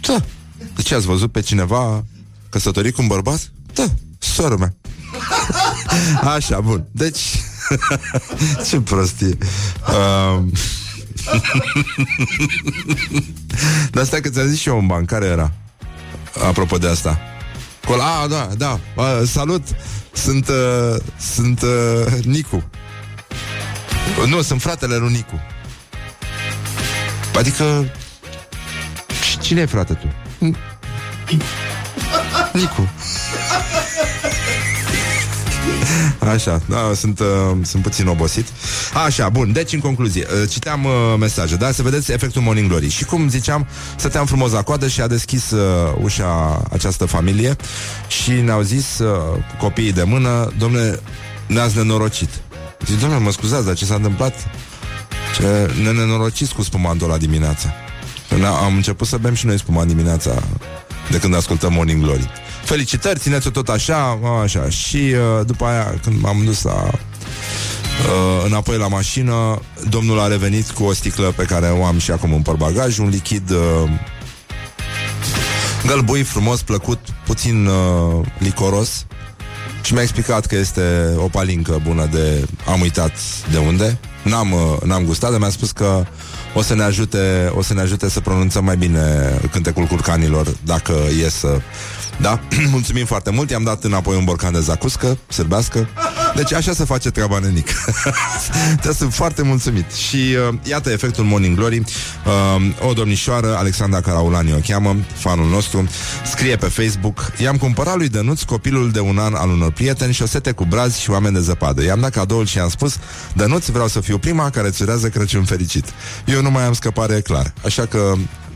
Da. De ce ați văzut pe cineva căsătorit cu un bărbat? Da, sora mea. Așa, bun. Deci, ce prostie. Um... Dar stai că ți-am zis și eu un ban. Care era? Apropo de asta. Col- A, da, da. Uh, salut. Sunt, uh, sunt uh, Nicu. Nu, sunt fratele lui Nicu. Adică... Și cine e frate tu? Nicu. Așa, da, sunt, uh, sunt puțin obosit. Așa, bun, deci în concluzie uh, Citeam uh, mesaje, da, să vedeți efectul Morning Glory. Și cum ziceam, stăteam frumos la coadă Și a deschis uh, ușa această familie Și ne-au zis uh, Copiii de mână, domne Ne-ați nenorocit. Zic, domnule, mă scuzați, dar ce s-a întâmplat? Ce ne nenorociți cu spumantul la dimineața. Am început să bem și noi spumant dimineața De când ascultăm Morning Glory Felicitări, țineți-o tot așa, așa. Și uh, după aia, când m-am dus la Uh, înapoi la mașină Domnul a revenit cu o sticlă Pe care o am și acum în portbagaj Un lichid uh, Gălbui, frumos, plăcut Puțin uh, licoros Și mi-a explicat că este o palincă bună de... Am uitat de unde N-am, uh, n-am gustat, dar mi-a spus că o să ne ajute, o să ne ajute să pronunțăm mai bine cântecul curcanilor dacă e să da? Mulțumim foarte mult, i-am dat înapoi un borcan de zacuscă, sârbească. Deci așa se face treaba nenic. Te sunt foarte mulțumit. Și uh, iată efectul Morning Glory. Uh, o domnișoară, Alexandra Caraulani o cheamă, fanul nostru, scrie pe Facebook I-am cumpărat lui Dănuț copilul de un an al unor prieteni și o sete cu brazi și oameni de zăpadă. I-am dat cadoul și i-am spus Dănuț, vreau să fiu prima care îți urează Crăciun fericit. Eu nu mai am scăpare clar. Așa că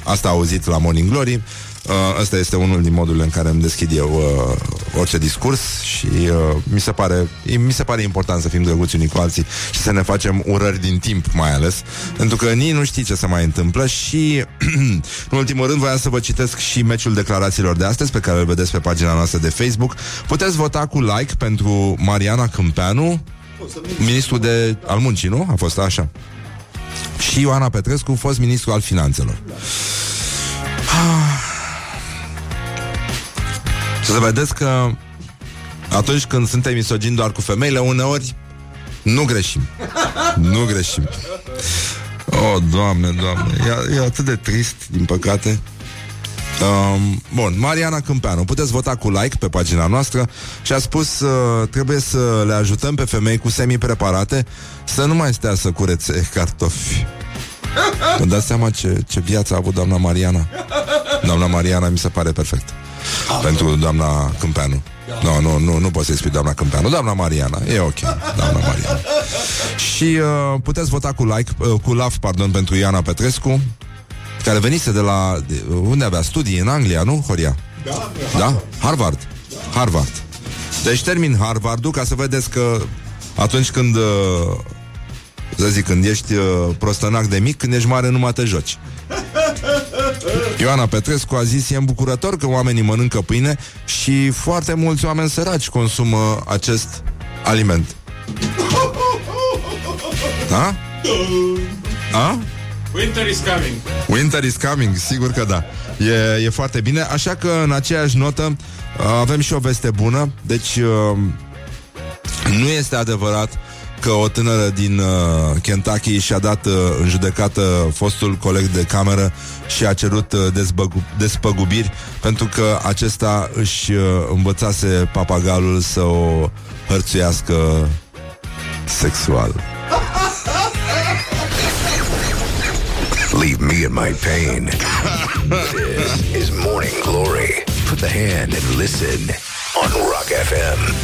Asta a auzit la Morning Glory Uh, ăsta este unul din modurile în care îmi deschid eu uh, orice discurs și uh, mi, se pare, mi se pare important să fim drăguți unii cu alții și să ne facem urări din timp mai ales, pentru că nici nu știi ce se mai întâmplă și în ultimul rând voiam să vă citesc și meciul declarațiilor de astăzi pe care îl vedeți pe pagina noastră de Facebook. Puteți vota cu like pentru Mariana Câmpeanu, ministru de al muncii, nu? A fost așa. Și Ioana Petrescu, fost ministru al finanțelor. Ah. Să vedeți că atunci când suntem misogini doar cu femeile, uneori nu greșim. Nu greșim. Oh, doamne, doamne, e, e atât de trist, din păcate. Um, bun, Mariana Câmpeanu Puteți vota cu like pe pagina noastră Și a spus uh, trebuie să le ajutăm pe femei cu semi-preparate Să nu mai stea să curețe cartofi Vă dați seama ce, ce viață a avut doamna Mariana Doamna Mariana mi se pare perfect pentru doamna Câmpeanu. Nu, nu, nu, nu poți să-i spui doamna Câmpeanu. Doamna Mariana, e ok, doamna Mariana. Și uh, puteți vota cu like, uh, cu love, pardon, pentru Iana Petrescu, care venise de la... De, unde avea studii? În Anglia, nu, Horia? Da, da? Harvard. Da. Harvard. Deci termin Harvardul ca să vedeți că atunci când uh, să zic, când ești uh, prostănac de mic, când ești mare, numai te joci. Ioana Petrescu a zis, e îmbucurător că oamenii mănâncă pâine și foarte mulți oameni săraci consumă acest aliment. Da? A? Winter is coming. Winter is coming, sigur că da. E, e foarte bine, așa că în aceeași notă avem și o veste bună. Deci uh, nu este adevărat că o tânără din uh, Kentucky și-a dat uh, în judecată fostul coleg de cameră și a cerut uh, dezbăgu- despăgubiri pentru că acesta își uh, învățase papagalul să o hărțuiască sexual. Leave me in my pain. This is Morning Glory. Put the hand and listen on Rock FM.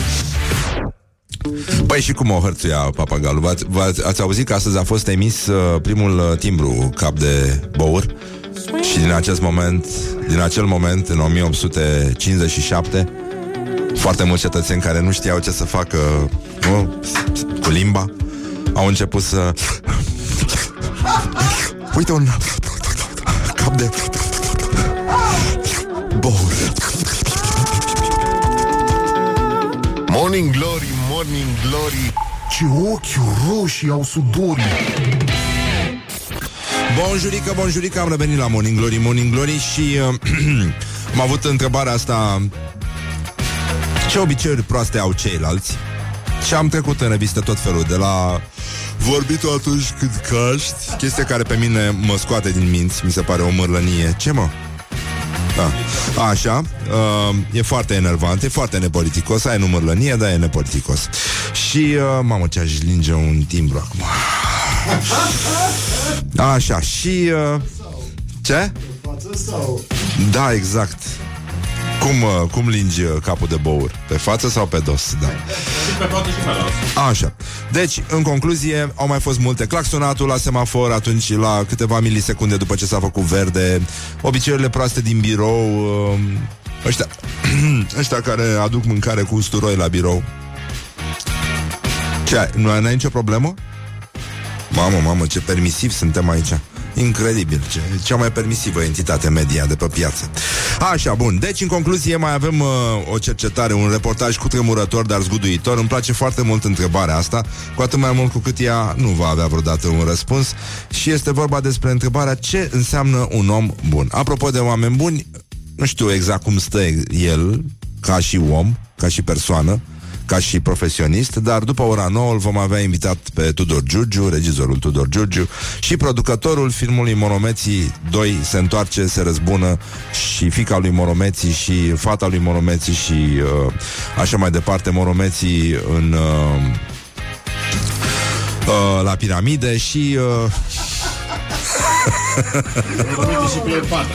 Păi și cum o hărțuia papagalul? V-ați, v-ați, ați auzit că astăzi a fost emis uh, primul uh, timbru cap de bour și din acest moment, din acel moment, în 1857, foarte mulți cetățeni care nu știau ce să facă nu, cu limba, au început să... Uite un cap de bour. Morning Glory, Morning Glory Ce ochi roșii au sudorii Bonjurică, bonjurică, am revenit la Morning Glory, Morning Glory și uh, am avut întrebarea asta ce obiceiuri proaste au ceilalți și am trecut în revistă tot felul de la vorbitul atunci când caști, chestia care pe mine mă scoate din minți, mi se pare o mărlănie. Ce mă? Da. Așa, uh, e foarte enervant, e foarte nepoliticos, ai număr lănie, dar e nepoliticos. Și, uh, mamă, ce aș linge un timbru acum. Așa, și... Uh, ce? Da, exact. Cum, uh, cum lingi uh, capul de bour? Pe față sau pe dos? Da. Pe față și pe dos. Așa. Deci, în concluzie, au mai fost multe. Claxonatul la semafor atunci la câteva milisecunde după ce s-a făcut verde, obiceiurile proaste din birou, uh, ăștia, ăștia care aduc mâncare cu usturoi la birou. Ce ai? Nu ai nicio problemă? Mamă, mamă, ce permisiv suntem aici. Incredibil, ce, cea mai permisivă entitate media de pe piață. Așa, bun. Deci, în concluzie, mai avem uh, o cercetare, un reportaj cu tremurător, dar zguduitor. Îmi place foarte mult întrebarea asta, cu atât mai mult cu cât ea nu va avea vreodată un răspuns. Și este vorba despre întrebarea ce înseamnă un om bun. Apropo de oameni buni, nu știu exact cum stă el ca și om, ca și persoană, ca și profesionist, dar după ora 9 îl vom avea invitat pe Tudor Giurgiu, regizorul Tudor Giurgiu și producătorul filmului Monomeții 2 se întoarce, se răzbună și fica lui Monomeții și fata lui Monomeții și uh, așa mai departe, Monomeții în uh, uh, la piramide și uh, Moromeții și Cleopatra.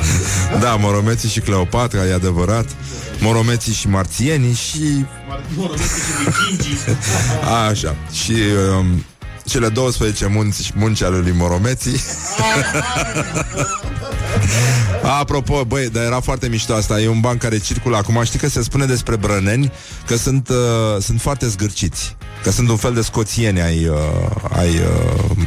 da, Moromeții și Cleopatra, e adevărat. Moromeții și marțienii și... Moromeții și vikingii. Așa. Și um, cele 12 munți, munci ale lui Moromeții. Apropo, băi, dar era foarte mișto asta E un ban care circulă acum Știi că se spune despre brăneni Că sunt, uh, sunt foarte zgârciți Că sunt un fel de scoțieni ai, uh, ai uh,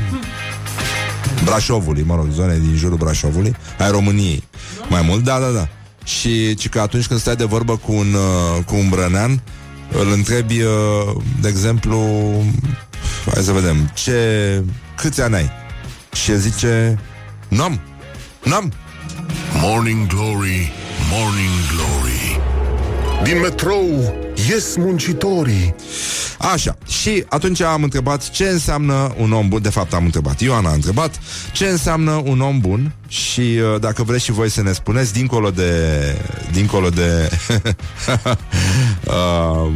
Brașovului, mă rog, zone din jurul Brașovului Ai României Mai mult, da, da, da. Și ci că atunci când stai de vorbă cu un, uh, cu un brănean Îl întrebi, uh, de exemplu Hai să vedem Ce, câți ani ai? Și el zice N-am, n-am. Morning Glory, Morning Glory. Din metrou ies muncitorii Așa, și atunci am întrebat ce înseamnă un om bun De fapt am întrebat, Ioana a întrebat Ce înseamnă un om bun Și uh, dacă vreți și voi să ne spuneți Dincolo de Dincolo de uh,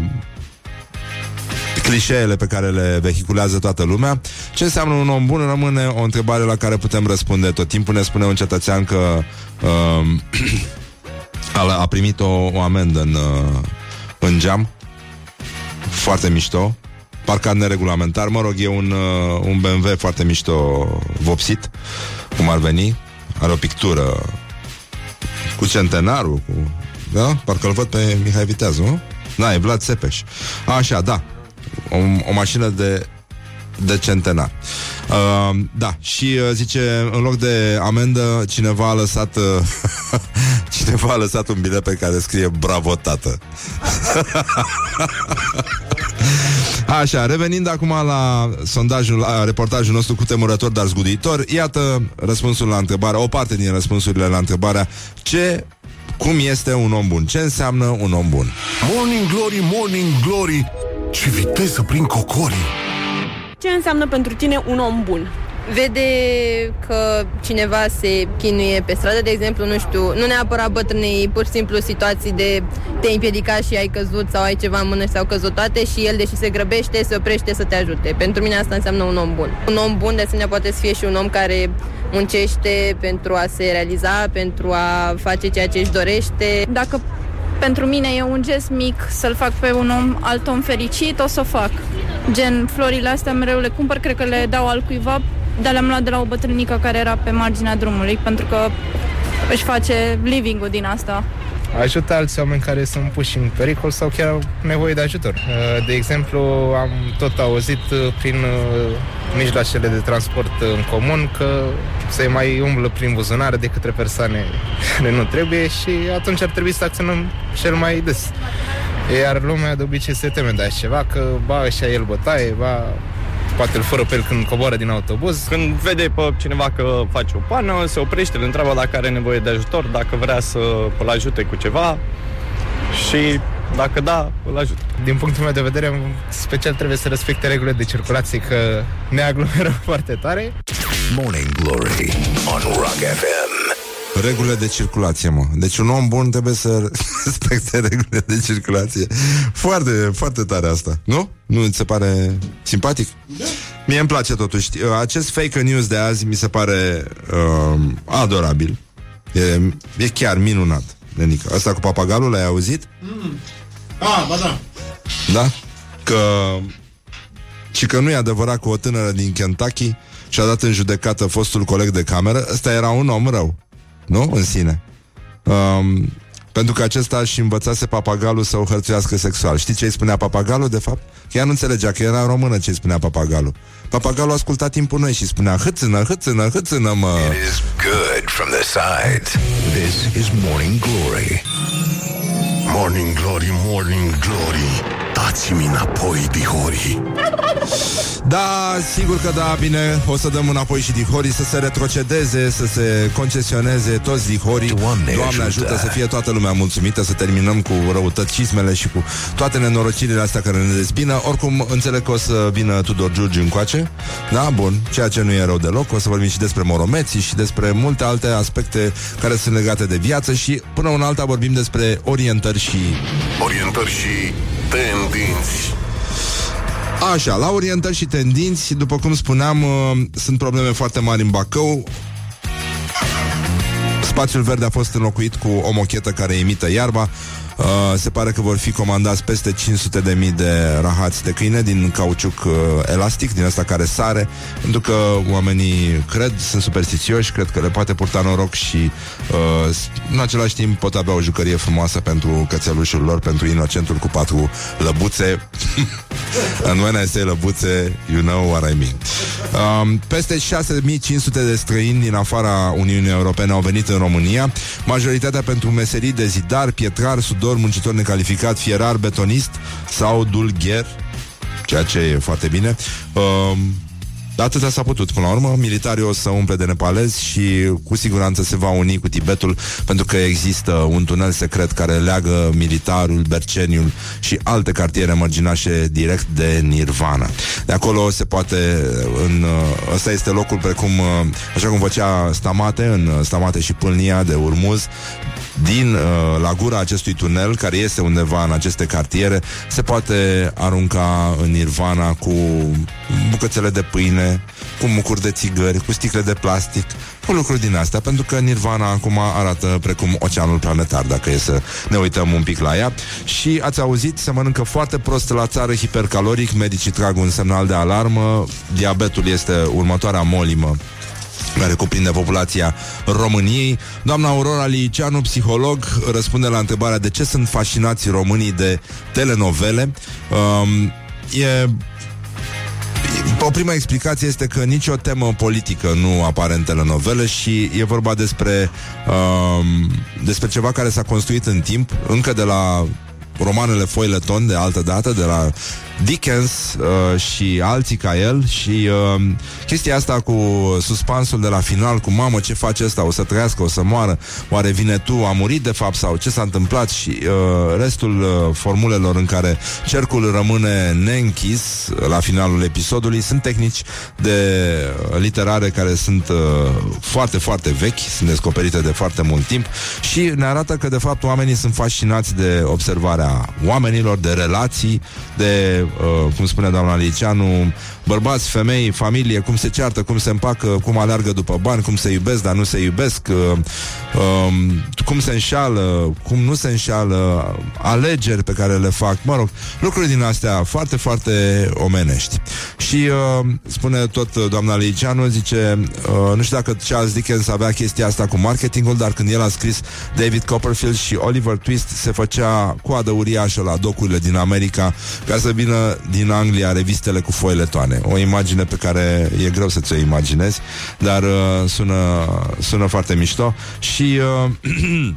clișeele pe care le vehiculează toată lumea. Ce înseamnă un om bun rămâne o întrebare la care putem răspunde tot timpul. Ne spune un cetățean că uh, a, a primit o, o amendă în, uh, în geam. Foarte mișto. Parcat neregulamentar. Mă rog, e un, uh, un BMW foarte mișto vopsit, cum ar veni. Are o pictură cu centenarul, cu... Da? Parcă-l văd pe Mihai Viteazu, nu? Da, e Vlad Țepeș. Așa, da. O, o mașină de de centenar. Uh, da, și uh, zice, în loc de amendă, cineva a lăsat uh, cineva a lăsat un bilet pe care scrie Bravo, tată. Așa, revenind acum la sondajul, la reportajul nostru cu temurător, dar zguduitor, iată răspunsul la întrebarea, o parte din răspunsurile la întrebarea ce cum este un om bun? Ce înseamnă un om bun? Morning Glory, Morning Glory Ce viteză prin cocorii Ce înseamnă pentru tine un om bun? vede că cineva se chinuie pe stradă, de exemplu, nu știu, nu neapărat bătrânei, pur și simplu situații de te împiedica și ai căzut sau ai ceva în mână și s-au căzut toate și el, deși se grăbește, se oprește să te ajute. Pentru mine asta înseamnă un om bun. Un om bun, de asemenea, poate să fie și un om care muncește pentru a se realiza, pentru a face ceea ce își dorește. Dacă pentru mine e un gest mic să-l fac pe un om, alt om fericit, o să o fac. Gen, florile astea mereu le cumpăr, cred că le dau al cuiva, dar le-am luat de la o bătrânică care era pe marginea drumului, pentru că își face living-ul din asta. Ajută alți oameni care sunt puși în pericol sau chiar au nevoie de ajutor. Uh, De exemplu, am tot auzit uh, prin uh, mijloacele de transport în comun că se mai umblă prin buzunare de către persoane care nu trebuie și atunci ar trebui să acționăm cel mai des. Iar lumea de obicei se teme de așa ceva, că ba, așa el bătaie, ba, poate îl fără pe el când coboară din autobuz. Când vede pe cineva că face o pană, se oprește, îl întreabă dacă are nevoie de ajutor, dacă vrea să îl ajute cu ceva și dacă da, îl ajută. Din punctul meu de vedere, în special trebuie să respecte regulile de circulație, că ne aglomerăm foarte tare. Morning Glory on Rock FM. Regulile de circulație, mă. Deci un om bun trebuie să respecte regulile de circulație. Foarte, foarte tare asta. Nu? Nu ți se pare simpatic? Da. Mie îmi place totuși. Acest fake news de azi mi se pare uh, adorabil. E, e chiar minunat, Nenica. Asta cu papagalul l-ai auzit? Mm. Ah, ba da. Da? Că... Și că nu e adevărat că o tânără din Kentucky și-a dat în judecată fostul coleg de cameră. Ăsta era un om rău. Nu? În sine. Um, Pentru că acesta și învățase papagalul să o hărțuiască sexual. Știi ce îi spunea papagalul, de fapt? Că ea nu înțelegea, că era în română ce îi spunea papagalul. Papagalul asculta timpul noi și spunea Hâțână, hâțână, hâțână, mă It is good from the sides. This is Morning Glory. Morning Glory, Morning Glory Dați-mi înapoi, dihori Da, sigur că da, bine O să dăm înapoi și dihorii Să se retrocedeze, să se concesioneze Toți dihorii. Doamne Doamne ajută. ajută să fie toată lumea mulțumită Să terminăm cu răutăcismele și cu Toate nenorocirile astea care ne dezbină Oricum, înțeleg că o să vină Tudor Giurgiu încoace. Da, bun, ceea ce nu e rău deloc. O să vorbim și despre moromeții Și despre multe alte aspecte Care sunt legate de viață Și până un alta vorbim despre orientări și Orientări și tendinți Așa, la orientări și tendinți, după cum spuneam, uh, sunt probleme foarte mari în Bacău. Spațiul verde a fost înlocuit cu o mochetă care imită iarba. Uh, se pare că vor fi comandați peste 500 de mii de rahați de câine din cauciuc uh, elastic, din asta care sare, pentru că oamenii cred, sunt superstițioși, cred că le poate purta noroc și uh, s- în același timp pot avea o jucărie frumoasă pentru cățelușul lor, pentru inocentul cu patru lăbuțe. And when I say lăbuțe, you know what I mean. Um, peste 6500 de străini din afara Uniunii Europene au venit în România, majoritatea pentru meserii de zidar, pietrar, sudor, muncitor necalificat, fierar, betonist sau dulgher, ceea ce e foarte bine. Um, Atâta s-a putut până la urmă Militarii o să umple de nepalezi Și cu siguranță se va uni cu Tibetul Pentru că există un tunel secret Care leagă militarul, Berceniul Și alte cartiere mărginașe Direct de Nirvana De acolo se poate în, uh, Ăsta este locul precum uh, Așa cum făcea Stamate În uh, Stamate și Pâlnia de Urmuz din uh, la gura acestui tunel, care este undeva în aceste cartiere, se poate arunca în nirvana cu bucățele de pâine, cu mucuri de țigări, cu sticle de plastic, cu lucruri din astea, pentru că nirvana acum arată precum oceanul planetar, dacă e să ne uităm un pic la ea. Și ați auzit, se mănâncă foarte prost la țară, hipercaloric, medicii trag un semnal de alarmă, diabetul este următoarea molimă care cuprinde populația României. Doamna Aurora Liceanu, psiholog, răspunde la întrebarea de ce sunt fascinați românii de telenovele. Um, e o prima explicație este că nicio temă politică nu apare în telenovele și e vorba despre um, despre ceva care s-a construit în timp, încă de la romanele Foileton de altă dată, de la Dickens uh, și alții ca el și uh, chestia asta cu suspansul de la final, cu mamă, ce face ăsta, o să trăiască, o să moară, oare vine tu, a murit de fapt sau ce s-a întâmplat? Și uh, restul uh, formulelor în care cercul rămâne neînchis uh, la finalul episodului sunt tehnici de uh, literare care sunt uh, foarte, foarte vechi, sunt descoperite de foarte mult timp și ne arată că de fapt oamenii sunt fascinați de observarea oamenilor, de relații, de uh, cum spune doamna Liceanu, bărbați, femei, familie, cum se ceartă, cum se împacă, cum aleargă după bani, cum se iubesc, dar nu se iubesc, uh, um, cum se înșală, cum nu se înșală, alegeri pe care le fac, mă rog, lucruri din astea foarte, foarte omenești. Și uh, spune tot uh, doamna Liceanu, zice, uh, nu știu dacă Charles Dickens avea chestia asta cu marketingul, dar când el a scris David Copperfield și Oliver Twist se făcea coadă uriașă la docurile din America ca să vină din Anglia revistele cu foiletoane. O imagine pe care e greu să ți-o imaginezi, dar uh, sună, sună foarte mișto și uh,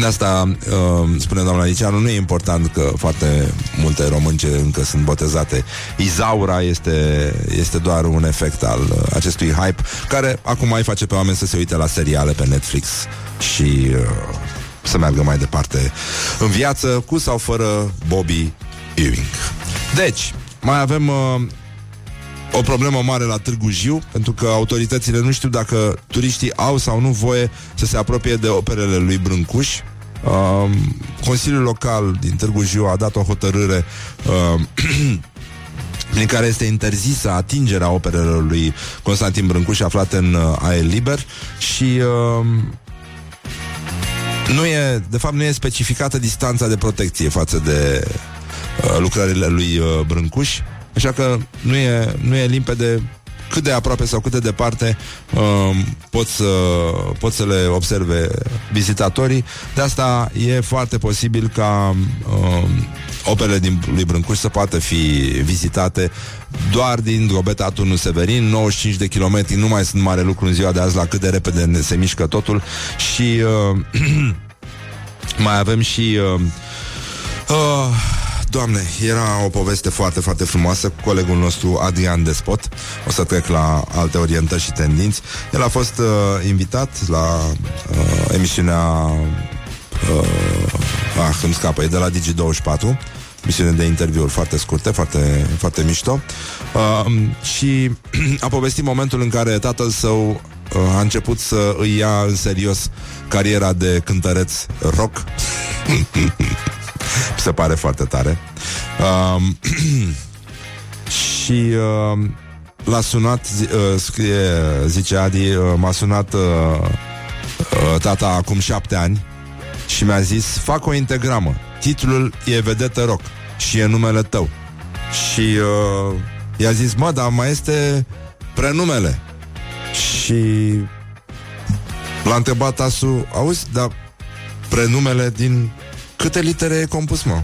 de asta, uh, spune doamna Liceanu, nu e important că foarte multe românce încă sunt botezate. Izaura este, este doar un efect al uh, acestui hype, care acum mai face pe oameni să se uite la seriale pe Netflix și uh, să meargă mai departe în viață, cu sau fără Bobby Ewing. Deci, mai avem uh, o problemă mare la Târgu Jiu, pentru că autoritățile nu știu dacă turiștii au sau nu voie să se apropie de operele lui Brâncuș. Uh, Consiliul Local din Târgu Jiu a dat o hotărâre uh, prin care este interzisă atingerea operelor lui Constantin Brâncuș aflate în uh, aer liber și uh, nu e, de fapt nu e specificată distanța de protecție față de uh, lucrările lui uh, Brâncuș, așa că nu e, nu e limpede cât de aproape sau cât de departe um, pot, să, pot să le observe vizitatorii. De asta e foarte posibil ca um, operele din lui Brâncuș să poată fi vizitate doar din Drobeta Turnul Severin, 95 de kilometri, nu mai sunt mare lucru în ziua de azi la cât de repede ne se mișcă totul. Și uh, mai avem și uh, uh, Doamne, era o poveste foarte, foarte frumoasă cu colegul nostru Adrian Despot. O să trec la alte orientări și tendinți. El a fost uh, invitat la uh, emisiunea uh, ah, îmi scapă, e de la Digi24 misiune de interviuri foarte scurte, foarte, foarte mișto uh, și a povestit momentul în care tatăl său uh, a început să îi ia în serios cariera de cântăreț rock Mi se pare foarte tare. Um, și uh, l-a sunat, zi, uh, scrie, zice Adi, uh, m-a sunat uh, uh, tata acum șapte ani și mi-a zis, fac o integramă. Titlul e Vedetă Rock și e numele tău. Și uh, i-a zis, mă, dar mai este prenumele. Și l-a întrebat Tasu, auzi, dar prenumele din Câte litere e compus, mă?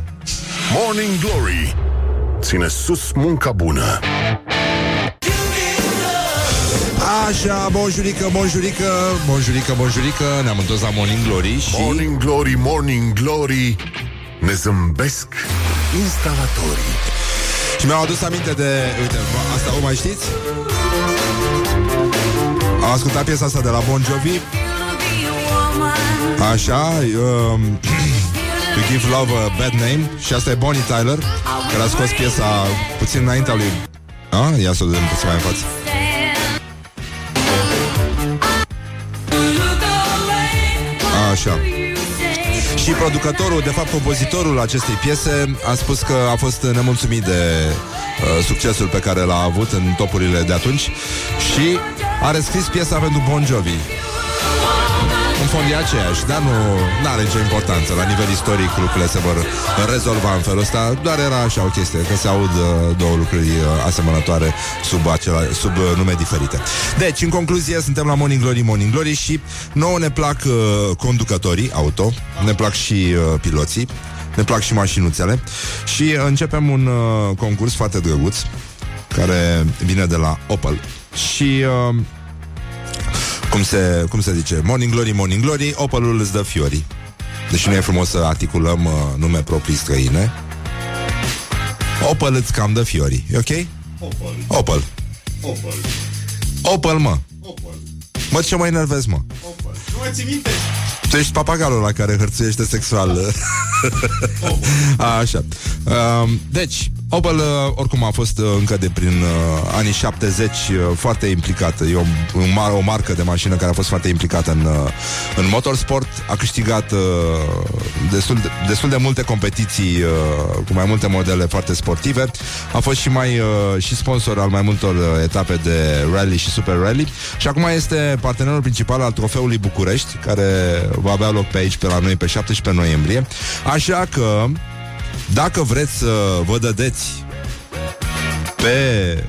Morning Glory. Ține sus munca bună. Așa, bonjurică, bonjurică, bonjurică, bonjurică Ne-am întors la Morning Glory și... Morning Glory, Morning Glory. Ne zâmbesc instalatorii. Și mi-au adus aminte de... Uite, asta o mai știți? Am ascultat piesa asta de la Bon Jovi. Așa, um, To Give Love a Bad Name Și asta e Bonnie Tyler Care a scos piesa puțin înaintea lui a? Ia să o vedem puțin mai în față Așa și producătorul, de fapt compozitorul acestei piese a spus că a fost nemulțumit de uh, succesul pe care l-a avut în topurile de atunci și a rescris piesa pentru Bon Jovi. În fond e aceeași, dar nu are nicio importanță. La nivel istoric lucrurile se vor rezolva în felul ăsta. Doar era așa o chestie, că se aud uh, două lucruri uh, asemănătoare sub, acela, sub uh, nume diferite. Deci, în concluzie, suntem la Morning Glory, Morning Glory și nouă ne plac uh, conducătorii auto, ne plac și uh, piloții, ne plac și mașinuțele și începem un uh, concurs foarte drăguț care vine de la Opel și uh, cum se, cum se zice, Morning Glory, Morning Glory, Opelul îți dă fiori. Deși nu e frumos să articulăm uh, nume proprii străine. Opel îți cam dă fiori, e ok? Opel. Opel. Opel. Opel, mă. Opel. Mă, ce mă enervez, mă? Opel. Nu mai ții minte? Tu ești papagalul la care hărțuiește sexual. A, așa. Um, deci, Opel uh, oricum a fost uh, încă de prin uh, anii 70 uh, foarte implicată. E o, un mar- o marcă de mașină care a fost foarte implicată în, uh, în motorsport. A câștigat uh, destul, de, destul de multe competiții uh, cu mai multe modele foarte sportive. A fost și mai uh, și sponsor al mai multor uh, etape de rally și super rally și acum este partenerul principal al trofeului București care va avea loc pe aici pe la noi pe 17 noiembrie. Așa că dacă vreți să vă dădeți pe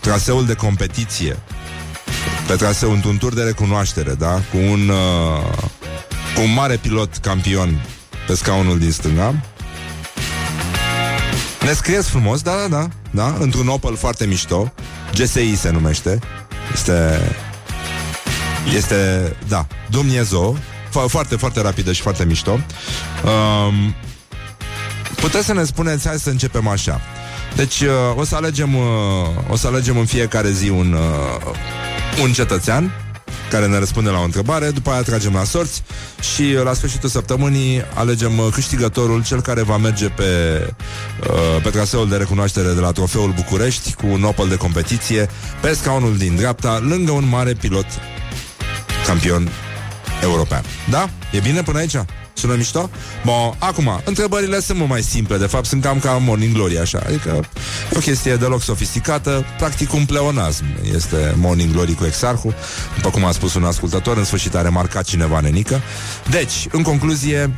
traseul de competiție, pe traseu, într-un tur de recunoaștere, da? Cu un, uh, cu un mare pilot campion pe scaunul din stânga, ne scrieți frumos, da, da, da, da, într-un Opel foarte mișto, GSI se numește, este, este, da, Dumnezeu, Fo- foarte, foarte rapidă și foarte mișto. Um, puteți să ne spuneți, hai să începem așa. Deci uh, o să alegem uh, o să alegem în fiecare zi un uh, un cetățean care ne răspunde la o întrebare, după aia tragem la sorți și uh, la sfârșitul săptămânii alegem uh, câștigătorul, cel care va merge pe, uh, pe traseul de recunoaștere de la Trofeul București cu un Opel de competiție pe scaunul din dreapta, lângă un mare pilot campion european. Da? E bine până aici? Sună mișto? Bun, acum, întrebările sunt mult mai simple, de fapt sunt cam ca Morning Glory, așa, adică e o chestie deloc sofisticată, practic un pleonasm este Morning Glory cu Exarhu, după cum a spus un ascultător, în sfârșit a remarcat cineva nenică. Deci, în concluzie,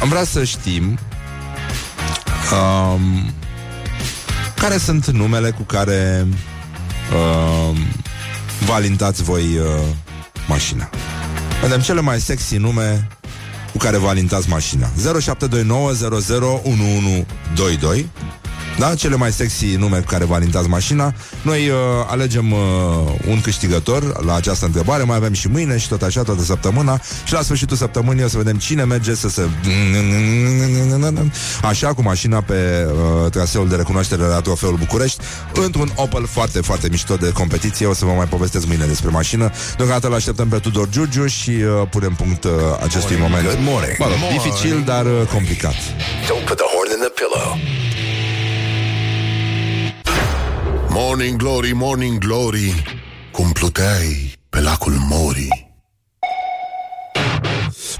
am vrea să știm um, care sunt numele cu care uh, vă alintați voi uh, mașina. Vedem cele mai sexy nume cu care vă alintați mașina. 0729001122 da? Cele mai sexy nume cu care vă alintați mașina. Noi uh, alegem uh, un câștigător la această întrebare, mai avem și mâine și tot așa toată săptămâna și la sfârșitul săptămânii o să vedem cine merge să se... Așa cu mașina pe uh, traseul de recunoaștere la trofeul București într-un Opel foarte, foarte mișto de competiție. O să vă mai povestesc mâine despre mașină. Deocamdată îl așteptăm pe Tudor Giurgiu și uh, punem punct uh, acestui Morning, moment. good morning. Mă rog, Morning. dificil, dar uh, complicat. Don't put the horn in the pillow. Morning Glory, Morning Glory Cum pluteai pe lacul Mori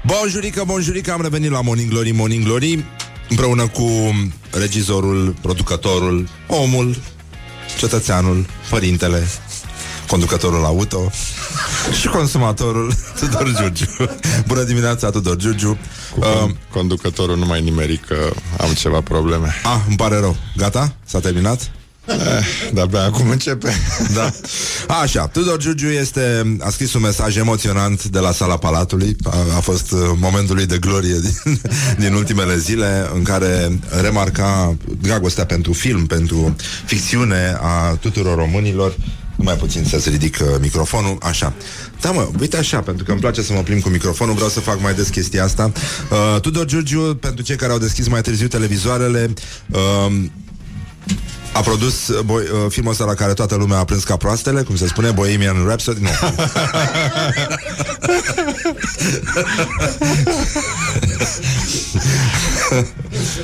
Bonjurică, bonjurică, am revenit la Morning Glory, Morning Glory Împreună cu regizorul, producătorul, omul, cetățeanul, părintele, conducătorul auto și consumatorul Tudor Giurgiu. Bună dimineața, Tudor Giurgiu. Cu uh, conducătorul nu mai nimeri că am ceva probleme. Ah, îmi pare rău. Gata? S-a terminat? Eh, de-abia acum începe. Da. Așa, Tudor Giurgiu este, a scris un mesaj emoționant de la sala Palatului. A, a fost uh, momentul lui de glorie din, din ultimele zile în care remarca dragostea pentru film, pentru ficțiune a tuturor românilor. Numai puțin să-ți ridic uh, microfonul, așa. Da, mă, uite așa, pentru că îmi place să mă plimb cu microfonul, vreau să fac mai des chestia asta. Uh, Tudor Giurgiu, pentru cei care au deschis mai târziu televizoarele, uh, a produs uh, boi, uh, filmul ăsta la care toată lumea a prins ca proastele, cum se spune, Bohemian Rhapsody. Nu.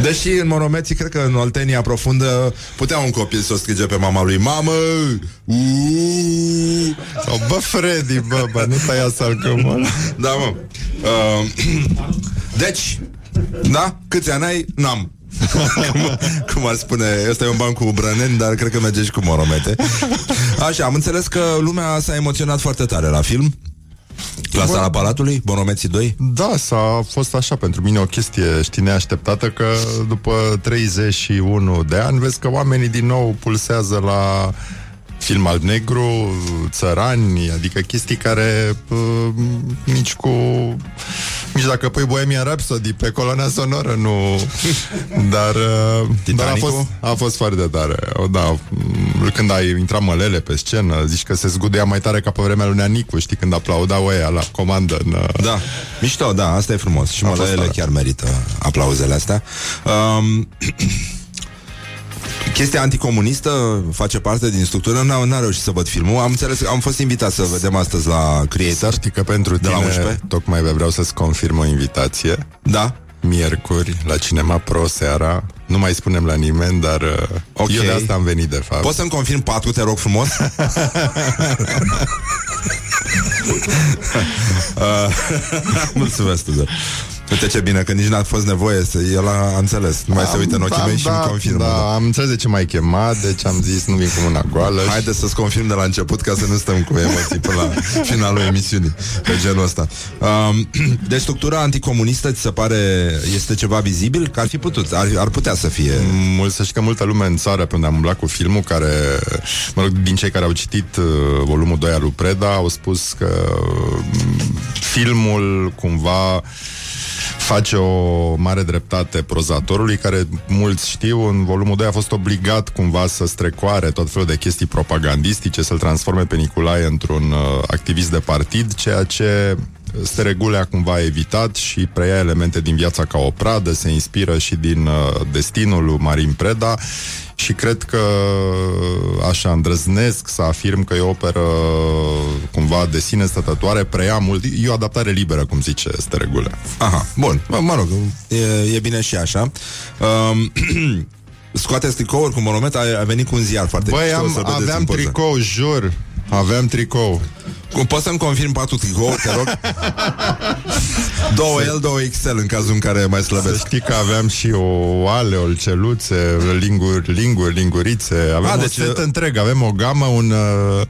Deși în Moromeții, cred că în Oltenia profundă, putea un copil să o strige pe mama lui Mamă! Uuuu! Sau, bă, Freddy, bă, bă, nu tăia salcăm Da, mă. Uh, deci, da? Câți ani ai? N-am. cum, cum ar spune, ăsta e un ban cu brăneni, dar cred că merge și cu moromete. Așa, am înțeles că lumea s-a emoționat foarte tare la film. La Bă- sala Palatului, Bonomeții 2? Da, s-a fost așa pentru mine o chestie, știi, neașteptată că după 31 de ani vezi că oamenii din nou pulsează la film alb-negru, țărani, adică chestii care uh, nici cu... Nici dacă pui Bohemian Rhapsody pe coloana sonoră, nu... Dar, uh, dar a, fost, a fost foarte tare. O, Da, m, când ai intrat mălele pe scenă, zici că se zgudea mai tare ca pe vremea lui Neanicu, știi, când aplaudau ăia la comandă în... uh, Da, mișto, da, asta e frumos. Și A fost mălăele tare. chiar merită aplauzele astea. Um, chestia anticomunistă face parte din structură. N-am, n-am reușit să văd filmul. Am înțeles, am fost invitat să vedem astăzi la Creator. Știi că pentru de la tine, 11. tocmai vreau să-ți confirm o invitație. Da. Miercuri, la Cinema Pro seara. Nu mai spunem la nimeni, dar uh, Ok. eu de asta am venit, de fapt. Poți să-mi confirm patru, te rog frumos? uh, mulțumesc, Tudor. Uite ce bine, că nici n-a fost nevoie să El a înțeles, nu mai se uită în ochii da, mei și da, îmi confirmă Da, da. am înțeles de ce m-ai chemat, deci am zis nu vin cu mâna goală. Haide să-ți confirm de la început Ca să nu stăm cu emoții până la finalul emisiunii Pe genul ăsta um, Deci structura anticomunistă Ți se pare Este ceva vizibil? Că ar fi putut Ar, ar putea să fie Mult, să știi că multă lume în țară pe unde am umblat cu filmul care, mă rog, din cei care au citit uh, volumul 2 al lui Preda au spus că uh, filmul cumva face o mare dreptate prozatorului care mulți știu, în volumul 2 a fost obligat cumva să strecoare tot felul de chestii propagandistice, să-l transforme pe Nicolae într-un uh, activist de partid, ceea ce Steregulea cumva a evitat și preia elemente din viața ca o pradă, se inspiră și din uh, destinul lui Marin Preda și cred că așa îndrăznesc să afirm că e o operă cumva de sine stătătoare, preia mult, e o adaptare liberă, cum zice Steregulea. Aha, bun, mă, mă rog e, e bine și așa um, Scoateți tricouri cu monomet a, a venit cu un ziar foarte Băi, mișto, am, să-l vedeți în aveam poză. tricou, jur. Aveam tricou. Cum poți să-mi confirm patru tricouri, te rog? două L, două XL în cazul în care mai Să slăbesc. știi că aveam și o ale, o celuțe, linguri, linguri, lingurițe. Avem A, A, deci, deci, un set uh, întreg, avem o gamă, un... Uh,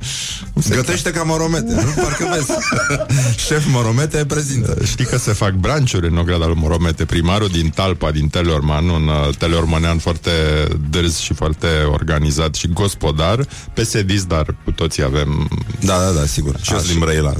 cum se Gătește ca moromete, nu? Parcă vezi. Șef moromete prezintă. Știi că se fac branciuri în ograda lui Moromete. Primarul din Talpa, din Teleorman, un uh, teleormanean foarte dârz și foarte organizat și gospodar, pesedist, dar cu toții avem... Da, da, da, sigur. Și eu sunt din Brăila.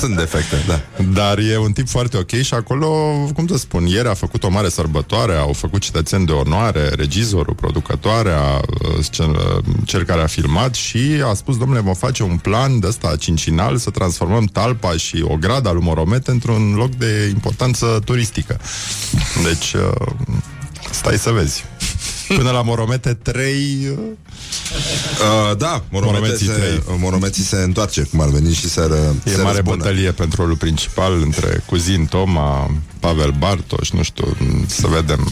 Sunt defecte, da. Dar e un tip foarte ok și acolo, cum să spun, ieri a făcut o mare sărbătoare, au făcut cetățeni de onoare, regizorul, producătoarea, uh, cel, uh, cel care a filmat și a spus, domnule, vom face un plan de ăsta cincinal să transformăm Talpa și o grada lui Moromete într-un loc de importanță turistică. Deci, uh, stai să vezi. Până la Moromete 3... Uh, Uh, da, Moromete Moromeții se, trei. Moromeții se întoarce, cum ar veni, și se, ră, E se mare răzbună. bătălie pentru rolul principal între Cuzin Toma, Pavel Bartoș, nu știu, să vedem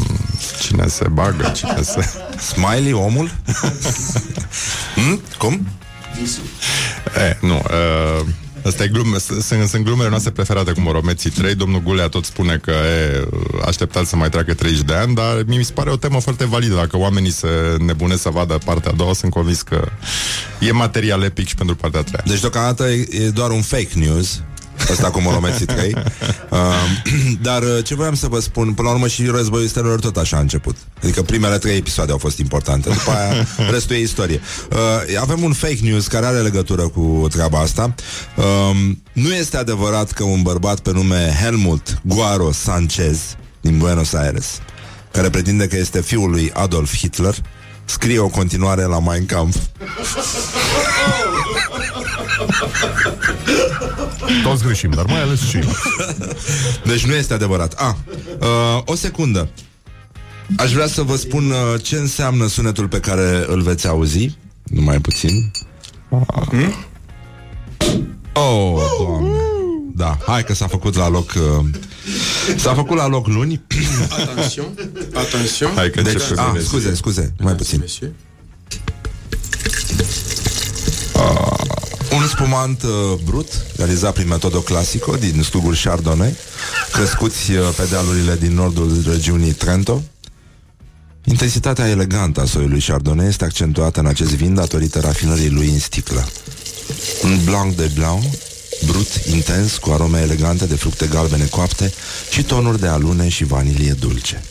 cine se bagă, cine se... Smiley, omul? hmm? Cum? E, nu, uh, Asta e glume, sunt, sunt glumele noastre preferate cu Moromeții 3 Domnul Gulea tot spune că e, așteptați să mai treacă 30 de ani Dar mi se pare o temă foarte validă. Dacă oamenii se nebunesc să vadă partea a doua Sunt convins că e material epic și pentru partea a treia. Deci deocamdată e, e doar un fake news Asta cu Moromeții 3 uh, Dar uh, ce voiam să vă spun Până la urmă și războiul stelelor tot așa a început. Adică primele trei episoade au fost importante După aia restul e istorie. Uh, Avem un fake news care are legătură cu treaba asta. Uh, Nu este adevărat că un bărbat pe nume Helmut Guaro Sanchez Din Buenos Aires Care pretinde că este fiul lui Adolf Hitler Scrie o continuare la Mein Kampf Toți greșim, dar mai ales și eu. Deci nu este adevărat. A, uh, o secundă. Aș vrea să vă spun uh, ce înseamnă sunetul pe care îl veți auzi. Numai puțin. Hmm? Oh, doamne. Da, hai că s-a făcut la loc uh, S-a făcut la loc luni Attention, attention. Hai că Deci, începe, ah, vezi. scuze, scuze, mai puțin Monsieur. Un spumant uh, brut, realizat prin metodă clasică din stuguri Chardonnay, crescuți uh, pe dealurile din nordul regiunii Trento. Intensitatea elegantă a soiului Chardonnay este accentuată în acest vin datorită rafinării lui în sticlă. Un blanc de blanc, brut, intens, cu arome elegante de fructe galbene coapte și tonuri de alune și vanilie dulce.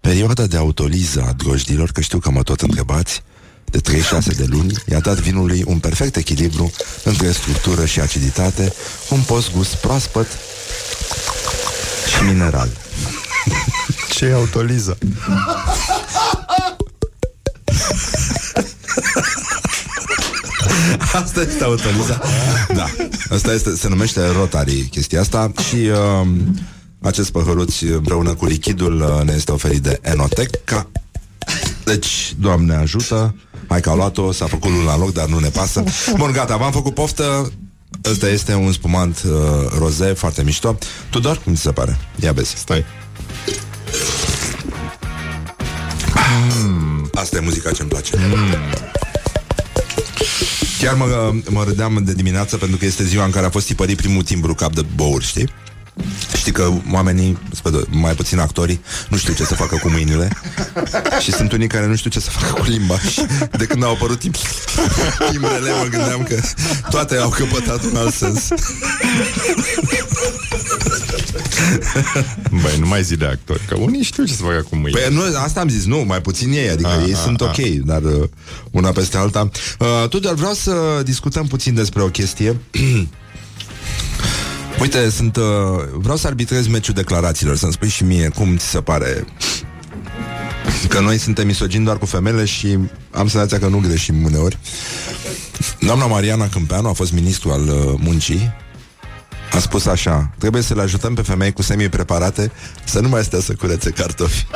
Perioada de autoliză a drojdilor, că știu că mă tot întrebați, de 36 de luni, i-a dat vinului un perfect echilibru între structură și aciditate, un post-gust proaspăt și mineral. Ce e autoliză? Asta este autoliza. Da. Asta este, se numește Rotary chestia asta și uh, acest păhăruț împreună cu lichidul uh, ne este oferit de Enoteca. Deci, Doamne ajută, hai că a luat-o, s-a făcut luna în loc, dar nu ne pasă. Bun, gata, v-am făcut poftă. Ăsta este un spumant uh, roze foarte mișto. Tudor, cum ți se pare? Ia vezi. Stai. Asta e muzica ce-mi place. Chiar mă, mă râdeam de dimineață pentru că este ziua în care a fost tipărit primul timbru cap de bouri, știi? Știi că oamenii, spre- mai puțin actorii, nu știu ce să facă cu mâinile și sunt unii care nu știu ce să facă cu limba și de când au apărut timp, timbrele, mă gândeam că toate au căpătat un alt sens. Băi, nu mai zi de actori, că unii știu ce să facă cu mâini. Păi nu, asta am zis, nu, mai puțin ei, adică A, ei a, sunt a. ok, dar uh, una peste alta. Uh, Tudor, vreau să discutăm puțin despre o chestie. Uite, sunt, uh, vreau să arbitrez meciul declarațiilor, să-mi spui și mie cum ți se pare. Că noi suntem misogini doar cu femeile și am senzația că nu greșim uneori. Doamna Mariana Câmpeanu a fost ministru al uh, muncii. A spus așa Trebuie să le ajutăm pe femei cu semi-preparate Să nu mai stea să curețe cartofi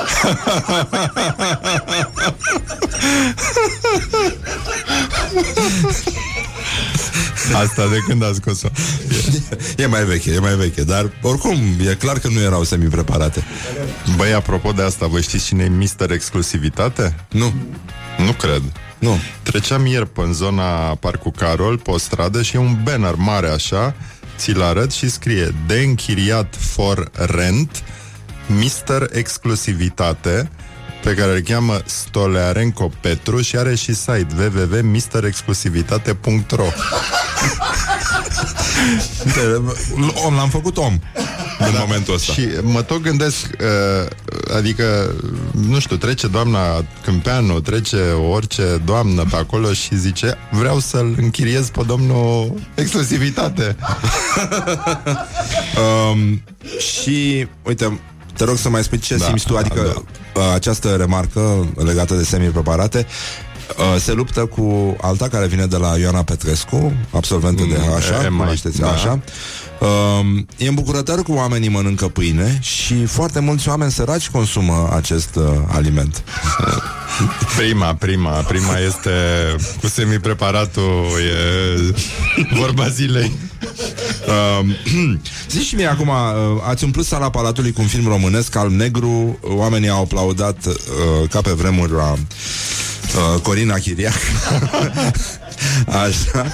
Asta de când a scos-o? E mai veche, e mai veche Dar oricum, e clar că nu erau semi-preparate Băi, apropo de asta, vă știți cine e Mister Exclusivitate? Nu Nu cred. Nu. Treceam ieri pe în zona Parcul Carol, pe o stradă și e un banner mare așa, ți-l arăt și scrie De închiriat for rent, Mister Exclusivitate, pe care îl cheamă Stolearenco Petru și are și site www.misterexclusivitate.ro Om, l-am făcut om în momentul ăsta. Și mă tot gândesc, uh, adică, nu știu, trece doamna Câmpeanu, trece orice doamnă pe acolo și zice, vreau să-l închiriez pe domnul exclusivitate. um, și, uite, te rog să mai spui ce Da, simți tu, adică da. această remarcă legată de semi-preparate uh, se luptă cu alta care vine de la Ioana Petrescu, absolventă de Mm, așa, e mai- cunoașteți da. așa. Um, e îmbucurător că oamenii mănâncă pâine și foarte mulți oameni săraci consumă acest uh, aliment. Prima, prima, prima este cu semi-preparatul, e vorba zilei. Um, Zici și mie acum, uh, ați umplut sala Palatului cu un film românesc, alb-negru, oamenii au aplaudat uh, ca pe vremuri la uh, Corina Chiriac. Așa.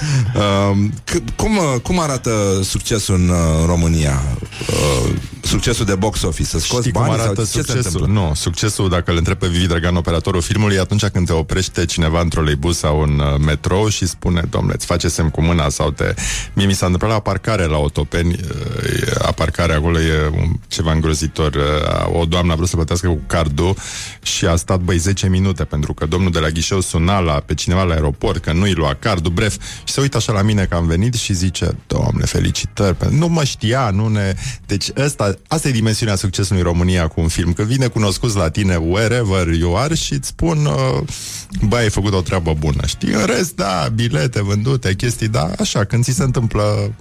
Um, c- cum, uh, cum arată succesul în uh, România? Uh, succesul de box office? Să scoți Știi bani? cum arată sau ce se succesul? întâmplă? Nu, succesul, dacă îl întreb pe Vivi Dragan, operatorul filmului, e atunci când te oprește cineva într-o leibus sau în uh, metrou și spune, domnule, îți face semn cu mâna sau te... Mie mi s-a întâmplat la parcare la Otopeni, uh, e- a parcare acolo e un, ceva îngrozitor. Uh, O doamnă a vrut să plătească cu cardul și a stat, băi, 10 minute, pentru că domnul de la ghișeu suna la, pe cineva la aeroport, că nu-i lua cardul, bref, și se uită așa la mine că am venit și zice, domnule, felicitări, pe- nu mă știa, nu ne... Deci ăsta, asta e dimensiunea succesului în România cu un film, că vine cunoscuți la tine wherever you are și îți spun, uh, băi, ai făcut o treabă bună, știi? În rest, da, bilete vândute, chestii, da, așa, când ți se întâmplă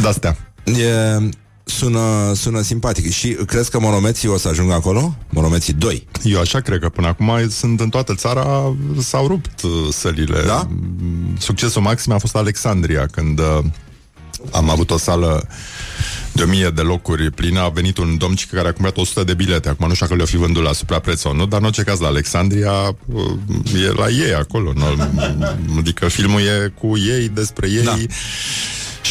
de-astea. E, sună, sună simpatic. Și crezi că monomeții o să ajungă acolo? Monomeții 2. Eu așa cred că până acum sunt în toată țara, s-au rupt uh, sălile. Da? Succesul maxim a fost Alexandria, când uh, am avut o sală de o mie de locuri plină, a venit un domn cică care a cumpărat 100 de bilete. Acum nu știu dacă le-o fi vândut la suprapreț sau nu, dar în orice caz la Alexandria uh, e la ei acolo. Nu? Adică filmul e cu ei, despre ei. Da.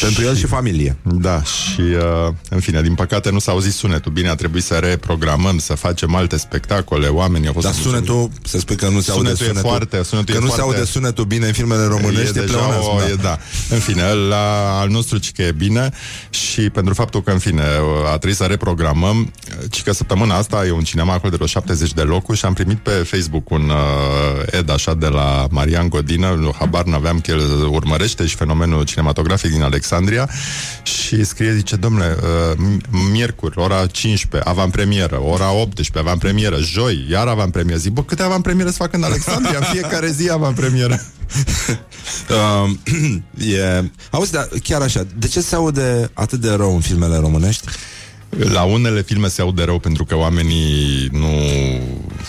Pentru el și familie. Da, și uh, în fine, din păcate nu s-a auzit sunetul. Bine, a trebuit să reprogramăm, să facem alte spectacole, oamenii au fost... Dar sunetul, se spune că nu se aude Sunetul e sunetul. foarte- sunetul că e nu se foarte- aude sunetul bine în filmele românești, e e, deja pleonasm, o, da. e, da. În fine, la al nostru ci că e bine și pentru faptul că, în fine, a trebuit să reprogramăm, ci că săptămâna asta e un cinema acolo de vreo 70 de locuri și am primit pe Facebook un uh, ed așa de la Marian Godină, nu, habar n-aveam că el urmărește și fenomenul cinematografic din Alexandria și scrie, zice, domnule, uh, m- miercuri, ora 15, avantpremieră, ora 18, avantpremieră, joi, iar avantpremieră. Zic, bă, câte avantpremiere se fac în Alexandria? În fiecare zi avantpremieră. Uh, e... Auzi, dar chiar așa, de ce se aude atât de rău în filmele românești? La unele filme se aude rău pentru că oamenii nu,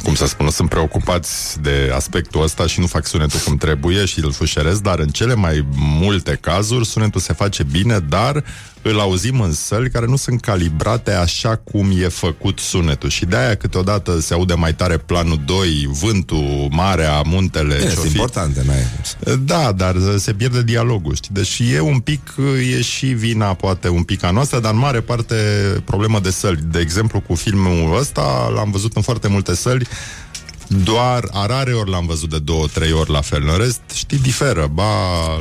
cum să spun, sunt preocupați de aspectul ăsta și nu fac sunetul cum trebuie și îl fușeresc, dar în cele mai multe cazuri sunetul se face bine, dar îl auzim în săli care nu sunt calibrate așa cum e făcut sunetul și de-aia câteodată se aude mai tare planul 2, vântul, marea, muntele. Bine, ce-o sunt fi. importante, n-ai Da, dar se pierde dialogul, știi? Deci e un pic, e și vina, poate, un pic a noastră, dar în mare parte problemă de săli. De exemplu, cu filmul ăsta, l-am văzut în foarte multe săli, doar a rare ori l-am văzut de două, trei ori la fel. În rest, știi, diferă, ba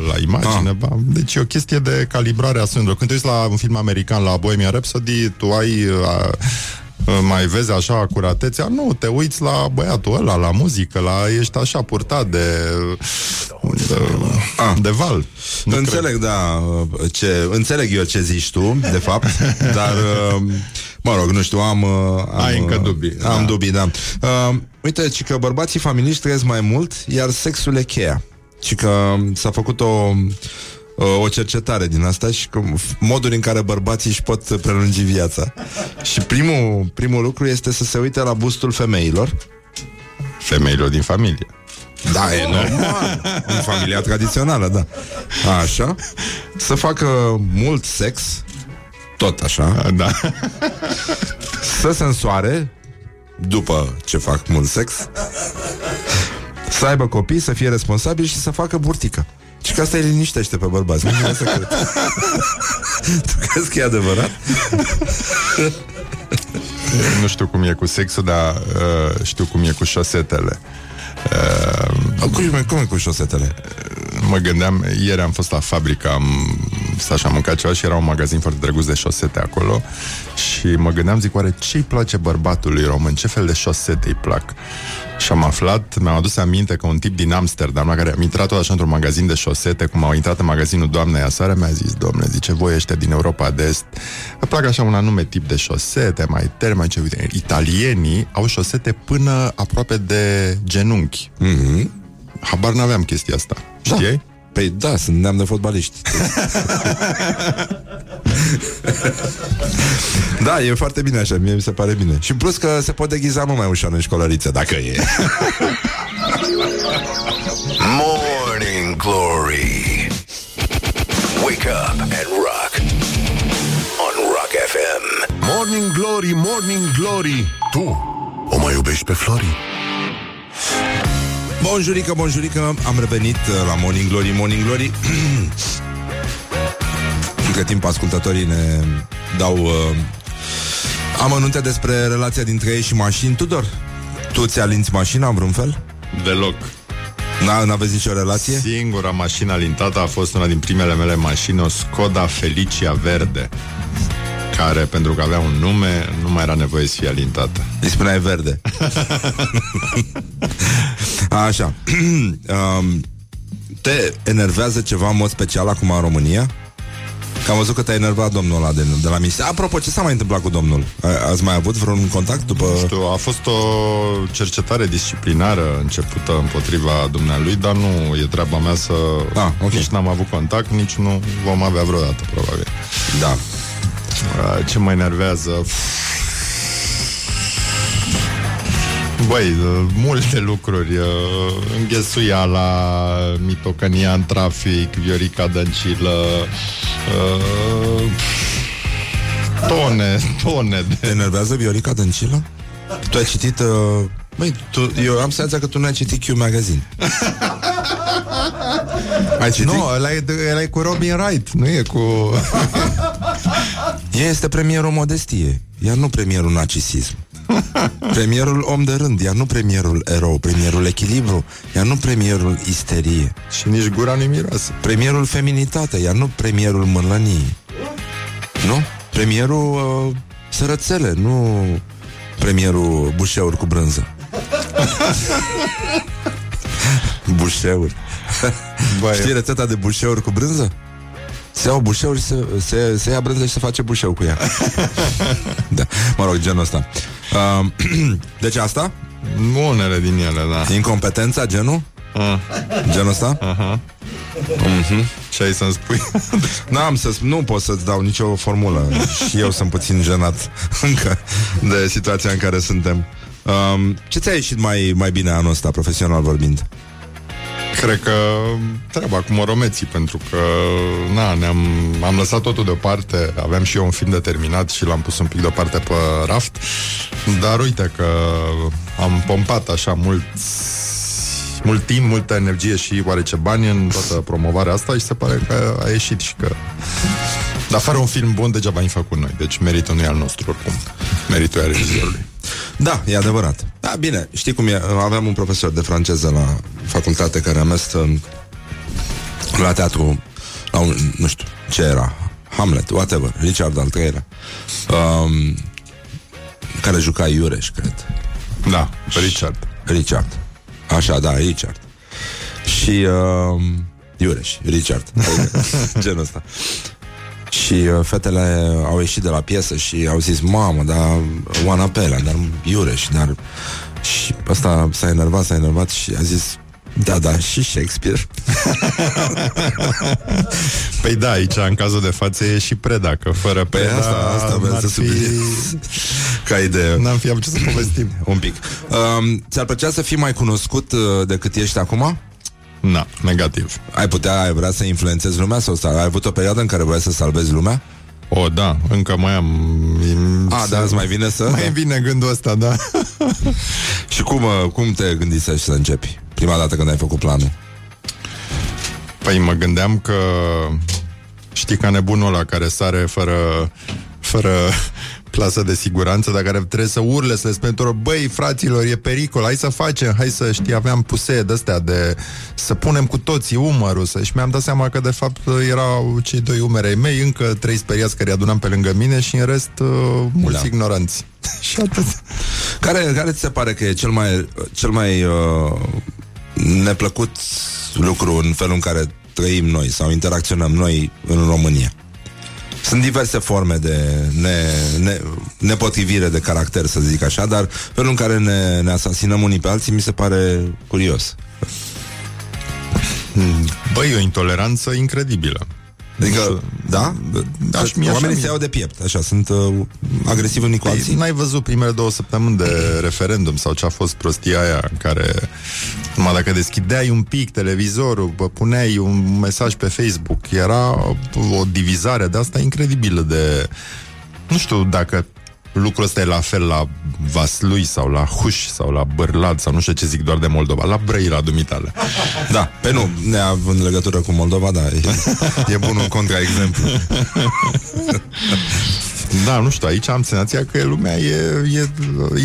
la imagine, Ah. ba... Deci e o chestie de calibrare a sunetului. Când te uiți la un film american, la Bohemian Rhapsody, tu ai... A, mai vezi așa acuratețea? Nu, te uiți la băiatul ăla, la muzică, la ești așa purtat de de, Ah. de val. Nu înțeleg, da, ce, înțeleg eu ce zici tu, de fapt, dar, uh, mă rog, nu știu, am... uh, am Ai încă uh, dubii, Am da. dubii, da. Uh, uite, ci că bărbații familiști trăiesc mai mult, iar sexul e cheia. Și că s-a făcut o uh, o cercetare din asta și că modul în care bărbații își pot prelungi viața. Și primul, primul lucru este să se uite la bustul femeilor. Femeilor din familie. Da, e normal. În familia tradițională, da. Așa. Să facă mult sex, tot așa. Da. Să se însoare, după ce fac mult sex. Să aibă copii, să fie responsabil și să facă burtică. Și că asta îi liniștește pe bărbați. Nu să cred. tu crezi că e adevărat? Nu știu cum e cu sexul, dar uh, știu cum e cu șosetele. Uh, cum, e, cum e cu șosetele? Mă gândeam, ieri am fost la fabrică, am stat și am mâncat ceva și era un magazin foarte drăguț de șosete acolo și mă gândeam, zic, oare ce-i place bărbatului român? Ce fel de șosete îi plac? Și am aflat, mi-am adus aminte că un tip din Amsterdam, la care am intrat tot așa într-un magazin de șosete, cum au intrat în magazinul doamnei aseară, mi-a zis, domnule, zice, voi ăștia din Europa de Est, îmi plac așa un anume tip de șosete, mai teri, mai ce, uite, italienii au șosete până aproape de genunchi. Mm-hmm. Habar n-aveam chestia asta. Știai? Păi da, sunt neam de fotbaliști. da, e foarte bine așa, mie mi se pare bine. Și în plus că se pot deghiza mult mai ușor în școlărițe, dacă e. Morning Glory. Wake up and rock. On Rock FM. Morning Glory, Morning Glory Tu o mai iubești pe Flori? Bonjurică, bonjurică, am revenit uh, la Morning Glory, Morning Glory. Între timp, ascultătorii ne dau uh, amănunte despre relația dintre ei și mașini. Tudor, tu ți alinți mașina în vreun fel? Deloc. N- n-aveți nicio relație? Singura mașină alintată a fost una din primele mele mașini, o Skoda Felicia Verde care, pentru că avea un nume, nu mai era nevoie să fie alintată. Îi spuneai verde. Așa. um, te enervează ceva în mod special acum în România? Că am văzut că te-a enervat domnul ăla de, de la misie. Apropo, ce s-a mai întâmplat cu domnul? A, ați mai avut vreun contact după... Nu știu, a fost o cercetare disciplinară începută împotriva dumnealui, dar nu e treaba mea să... Ah, ok. Nici n-am avut contact, nici nu vom avea vreodată, probabil. Da. Uh, Ce mă enervează? Băi, uh, multe lucruri uh, Înghesuiala Mitocănia în trafic Viorica Dăncilă uh, Tone, tone de... Te enervează Viorica Dăncilă? Tu ai citit... Uh... Băi, tu, eu am senzația că tu nu ai citit Q Magazine. ai citit? Nu, ăla e, de- ăla e cu Robin Wright Nu e cu... Ea este premierul modestie, iar nu premierul narcisism. Premierul om de rând, iar nu premierul erou, premierul echilibru, iar nu premierul isterie. Și nici gura nu miroase. Premierul feminitate, iar nu premierul mânlănie. Nu? Premierul uh, sărățele, nu premierul bușeuri cu brânză. bușeuri. Băi, Știi rețeta de bușeuri cu brânză? Se iau bușeuri, se, se, se ia brânză și se face bușeu cu ea. da, mă rog, genul ăsta. Uh, deci asta? Unele din ele, da Incompetența, genul? Ah. Genul ăsta? Aha. Mhm. Ce ai să-mi spui? N-am să nu pot să-ți dau nicio formulă Și eu sunt puțin jenat Încă de situația în care suntem um, Ce ți-a ieșit mai, mai bine anul ăsta, profesional vorbind? Cred că treaba cu moromeții, pentru că na, ne-am, am lăsat totul deoparte, aveam și eu un film de terminat și l-am pus un pic deoparte pe raft, dar uite că am pompat așa mult mult timp, multă energie și oarece bani în toată promovarea asta și se pare că a ieșit și că dar fără un film bun degeaba am făcut noi, deci meritul nu e al nostru oricum, meritul e al regizorului. Da, e adevărat. Da, bine, știi cum e? Aveam un profesor de franceză la facultate Care a mers în, la teatru La un, nu știu, ce era Hamlet, whatever, Richard al III-lea um, Care juca Iureș, cred. Da, Richard. Richard. Așa, da, Richard. Și uh, Iureș, Richard. Genul ăsta și uh, fetele au ieșit de la piesă și au zis, mamă, dar Oana Pelea, dar Iureș, dar... Și ăsta s-a enervat, s-a enervat și a zis, da, da, și Shakespeare. Păi da, aici, în cazul de față, e și Preda, că fără Păi Preda... asta, asta vreau n-ar să fi- subliniez ca idee. N-am fi avut ce să povestim. Un pic. Um, ți-ar plăcea să fii mai cunoscut uh, decât ești acum? Na, negativ. Ai putea, ai vrea să influențezi lumea sau să ai avut o perioadă în care vrei să salvezi lumea? O, da, încă mai am... A, da, îți mai vine să... Mai vine gândul ăsta, da. Și cum, uh, cum te gândisești să începi? Prima dată când ai făcut planul. Păi mă gândeam că știi ca nebunul ăla care sare fără, fără plasă de siguranță, dar care trebuie să urle, să le spune tuturor, băi, fraților, e pericol, hai să facem, hai să știi, aveam puse de-astea de să punem cu toții umărul, să... și mi-am dat seama că de fapt erau cei doi umeri ai mei, încă trei speriați care adunam pe lângă mine și în rest uh, mulți Da. ignoranți. și atât. Care, care ți se pare că e cel mai, cel mai uh, neplăcut lucru în felul în care trăim noi sau interacționăm noi în România? Sunt diverse forme de ne, ne, nepotrivire de caracter, să zic așa, dar felul în care ne, ne asasinăm unii pe alții mi se pare curios. Băi, e o intoleranță incredibilă. Adică, da? Da, Că și mie așa Oamenii mi- se iau de piept, așa, sunt uh, agresivi unii cu Păi, alții. n-ai văzut primele două săptămâni de referendum sau ce a fost prostia aia în care numai dacă deschideai un pic televizorul, bă, puneai un mesaj pe Facebook, era o divizare de asta incredibilă de... Nu știu dacă lucrul ăsta e la fel la Vaslui sau la Huș sau la Bărlad sau nu știu ce zic doar de Moldova, la Brăila dumitale. Da, pe nu, neavând legătură cu Moldova, da, e, e bun un contraexemplu. Da, nu știu, aici am senzația că lumea e, e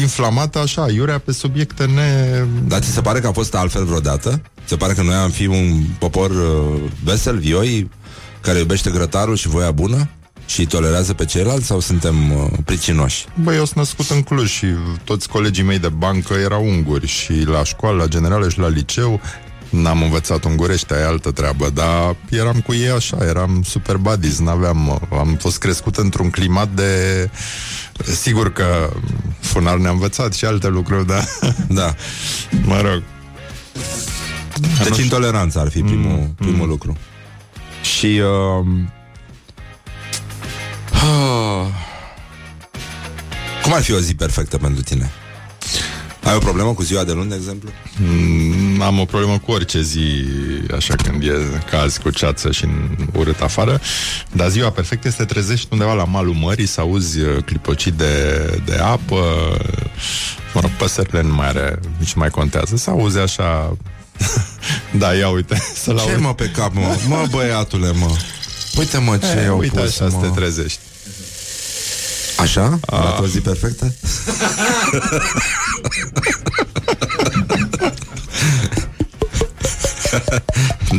inflamată așa, iurea pe subiecte ne... Dar ți se pare că a fost altfel vreodată? Ți se pare că noi am fi un popor uh, vesel, vioi, care iubește grătarul și voia bună? Și îi tolerează pe ceilalți sau suntem uh, pricinoși? Băi, eu sunt născut în Cluj și toți colegii mei de bancă erau unguri și la școală, la generală și la liceu N-am învățat ungurește, e altă treabă, dar eram cu ei așa, eram super buddies, n-aveam, am fost crescut într-un climat de... Sigur că funar ne-a învățat și alte lucruri, da. Da. Mă rog. Deci intoleranța ar fi primul, mm, primul mm. lucru. Și... Uh, uh, cum ar fi o zi perfectă pentru tine? Ai o problemă cu ziua de luni, de exemplu? Mm, am o problemă cu orice zi, așa când e caz cu ceață și în urât afară, dar ziua perfectă este trezești undeva la malul mării, să auzi uh, clipocii de, de apă, mă rog, păsările nu mai are, nici nu mai contează, să auzi așa... da, ia uite, să-l Ce auzi. mă pe cap, mă? Mă, băiatule, mă. Uite, mă, ce E, au uite pus, așa să mă. te trezești. Așa? A o zi perfectă?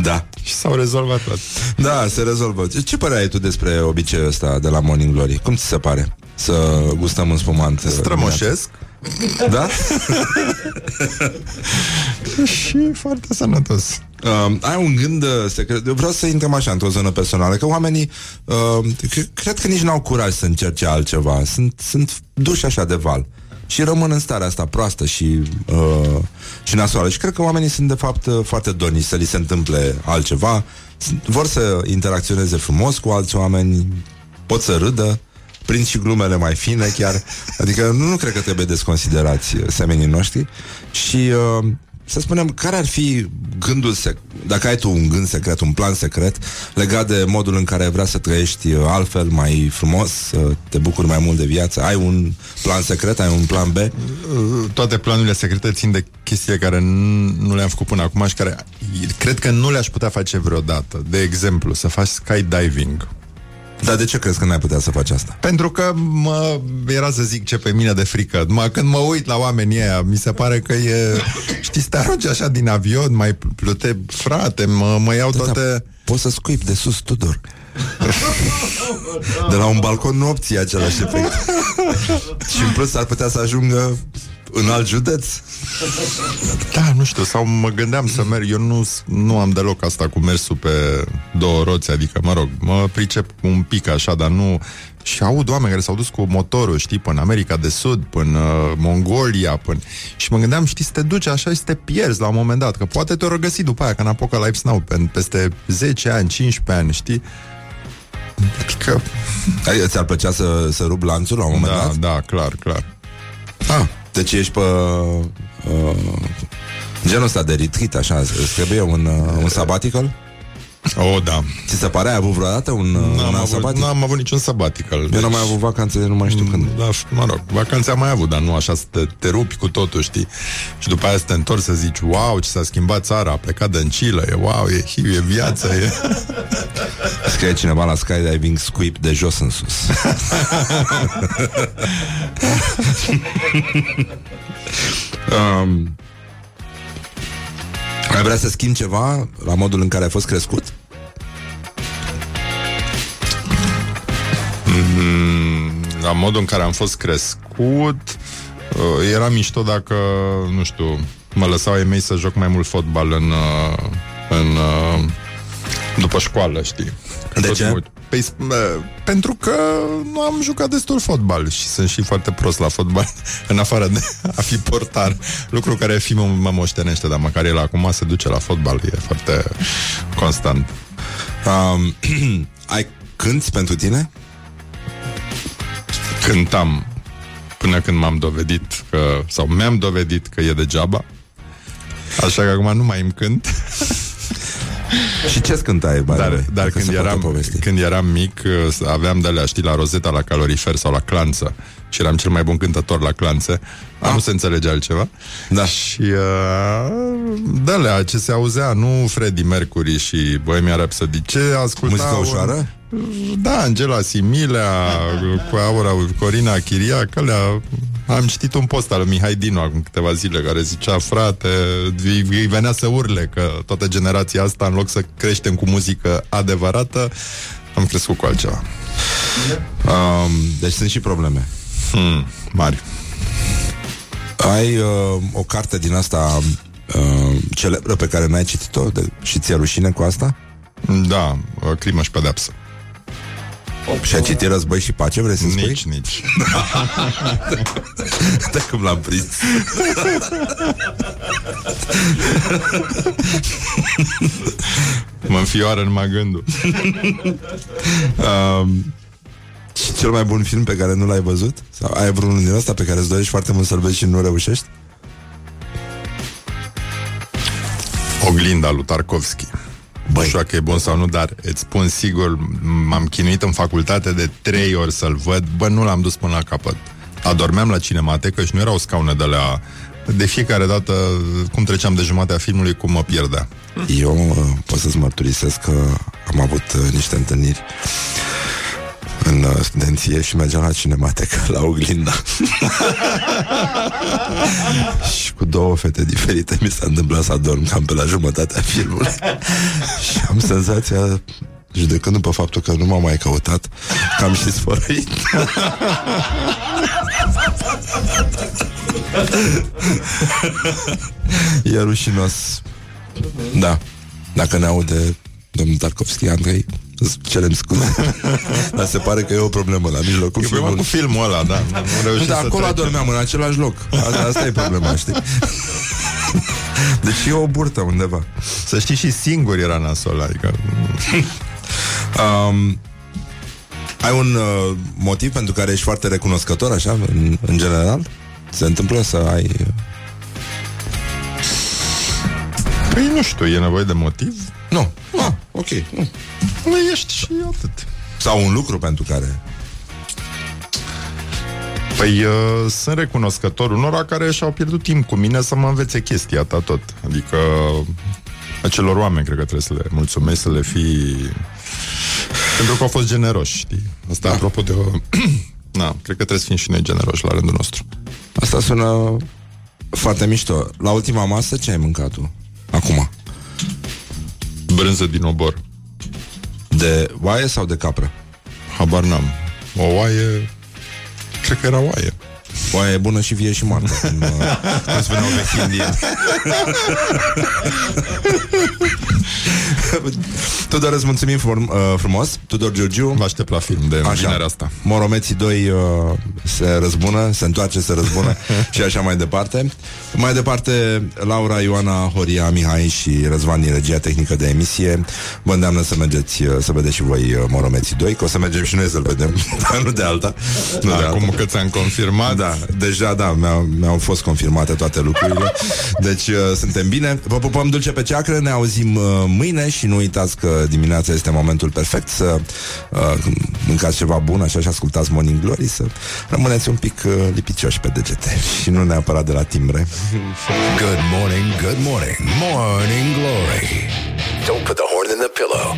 da. Și s-au rezolvat toate. Da, se rezolvă. Ce, ce părere ai tu despre obiceiul ăsta de la Morning Glory? Cum ți se pare? Să gustăm un spumant uh, Strămoșesc. Da? și foarte sănătos. Uh, ai un gând uh, secret. Eu vreau să intrăm așa într-o zonă personală, că oamenii uh, c- cred că nici n-au curaj să încerce altceva. Sunt, sunt duși așa de val. Și rămân în starea asta proastă și, uh, și nasoală. Și cred că oamenii sunt de fapt uh, foarte dornici să li se întâmple altceva. Sunt- Vor să interacționeze frumos cu alți oameni, pot să râdă, prind și glumele mai fine chiar. Adică nu, nu cred că trebuie desconsiderați uh, semenii noștri. Și uh, să spunem, care ar fi gândul sec- dacă ai tu un gând secret, un plan secret legat de modul în care vrea să trăiești uh, altfel, mai frumos, să te bucuri mai mult de viață, ai un plan secret, ai un plan B? Toate planurile secrete țin de chestii care n- nu le-am făcut până acum și care cred că nu le-aș putea face vreodată. De exemplu, să faci skydiving. Dar de ce crezi că n-ai putea să faci asta? Pentru că mă era să zic ce pe mine de frică. Mă, când mă uit la oamenii ăia, mi se pare că e... Știi, să te arunci așa din avion, mai plute... Frate, mă, mă iau toate... Poți să scuip de sus, Tudor. De la un balcon nu obții același efect. și în plus ar putea să ajungă în alt județ. Da, nu știu, sau mă gândeam să merg, eu nu, nu am deloc asta cu mersul pe două roți, adică, mă rog, mă pricep un pic așa, dar nu... Și aud oameni care s-au dus cu motorul, știi, până America de Sud, până uh, Mongolia, până... Și mă gândeam, știi, să te duci așa și să te pierzi la un moment dat, că poate te-o regăsi după aia, ca în Apocalypse Now, pe, peste 10 ani, 15 ani, știi? Adică... Adică ți-ar plăcea să, să rup lanțul la un moment da, dat? Da, clar, clar. Ah, deci ești pe uh, genul ăsta de retreat, așa, îți trebuie un, uh, un sabbatical? O, da. Ți se pare? Ai avut vreodată un, un N-am an avut, sabatic? n-am avut niciun sabbatical. Eu n-am mai avut vacanțe, nu mai știu când. Da, mă rog, vacanțe am mai avut, dar nu așa să te, te rupi cu totul, știi? Și după aia să te întorci să zici, wow, ce s-a schimbat țara, a plecat dăncilă, e wow, e hiu, e viață, e... Scrie cineva la skydiving squip de jos în sus. um, ai vrea să schimbi ceva la modul în care ai fost crescut? Mm, la modul în care am fost crescut uh, Era mișto dacă, nu știu Mă lăsau ei mei să joc mai mult fotbal în, uh, în uh, după școală, știi? De Tot ce? mult. Păi, s- uh, pentru că nu am jucat destul fotbal și sunt și foarte prost la fotbal, în afară de a fi portar, lucru care fi mă, mă moștenește, dar măcar el acum se duce la fotbal, e foarte constant. Um, ai cânti pentru tine? Cântam până când m-am dovedit că, sau mi-am dovedit că e degeaba. Așa că acum nu mai îmi cânt. Și ce cântai, by the Dar, way? dar Dacă când, se poate eram, povesti. când eram mic, uh, aveam de alea, știi, la rozeta, la calorifer sau la clanță. Și eram cel mai bun cântător la clanțe. Ah. Nu se înțelege altceva. Da. Și uh, de alea, ce se auzea, nu Freddie Mercury și Bohemia Rhapsody. Ce asculta... Muzică ușoară? Da, Angela Similea, cu Aura, Corina Chiria, că alea... Am citit un post al lui Mihai Dinu acum câteva zile care zicea, frate, îi îi venea să urle că toată generația asta, în loc să creștem cu muzică adevărată, am crescut cu altceva. Um, deci sunt și probleme. Hmm, mari. Ai uh, o carte din asta uh, celebră pe care n-ai citit-o de, și ți-e rușine cu asta? Da, uh, crimă și pedepsă. Și ai citit Război și Pace, vrei să spui? Nici, nici. De cum l-am prins. mă înfioară numai gândul. um, și cel mai bun film pe care nu l-ai văzut? Sau ai vreunul din ăsta pe care îți dorești foarte mult să-l vezi și nu reușești? Oglinda lui Tarkovski. Băi. Nu știu dacă e bun sau nu, dar îți spun sigur, m-am chinuit în facultate de trei ori să-l văd, bă, nu l-am dus până la capăt. Adormeam la cinematecă și nu erau scaune de la... De fiecare dată, cum treceam de jumatea filmului, cum mă pierdea. Eu uh, pot să-ți mărturisesc că am avut uh, niște întâlniri în uh, studenție și mergeam la cinematecă, la oglinda. și cu două fete diferite mi s-a întâmplat să adorm cam pe la jumătatea filmului. și am senzația, judecând pe faptul că nu m-am mai căutat, că am și sfărăit. e rușinos. Da. Dacă ne aude domnul Tarkovski, Andrei, îți cerem scuze. Dar se pare că e o problemă la mijlocul E problema filmului. cu filmul ăla, da. Nu, nu reușit Da, să acolo trecem. adormeam, în același loc. Asta, asta e problema, știi? Deci e o burtă undeva. Să știi și singur era nasol, adică... Um, ai un uh, motiv pentru care ești foarte recunoscător, așa, în, în general? Se întâmplă să ai... Păi nu știu, e nevoie de motiv? Nu. Ah, ok. Nu. Nu ești și atât. Sau un lucru pentru care... Păi uh, sunt recunoscător unora care și-au pierdut timp cu mine să mă învețe chestia ta tot. Adică acelor oameni cred că trebuie să le mulțumesc, să le fi... Pentru că au fost generoși, știi? Asta da. apropo de o... Na, cred că trebuie să fim și noi generoși la rândul nostru. Asta sună foarte mișto. La ultima masă ce ai mâncat tu? Acum. Brânză din obor. De oaie sau de capră? Habar n-am. O oaie... Cred că era oaie. Oaia e bună și vie și moartă, cum, uh, cum spuneau vechi indieni. Tudor, îți mulțumim form, uh, frumos. Tudor Giurgiu. Vă aștept la film de vinerea asta. Moromeții 2 uh, se răzbună, se întoarce, se răzbună și așa mai departe. Mai departe, Laura, Ioana, Horia, Mihai și Răzvan din regia tehnică de emisie vă îndeamnă să mergeți uh, să vedeți și voi uh, Moromeții 2, că o să mergem și noi să-l vedem, dar nu de alta. Nu de Acum alta. că ți-am confirmat. Da, deja da, mi-au, mi-au fost confirmate toate lucrurile. Deci uh, suntem bine. Vă pupăm dulce pe ceacră, ne auzim uh, mâine și nu uitați că dimineața este momentul perfect să uh, mâncați ceva bun, așa și ascultați Morning Glory, să rămâneți un pic uh, lipicioși pe degete și nu neapărat de la timbre. Good morning, good morning, Morning Glory. Don't put the horn in the pillow.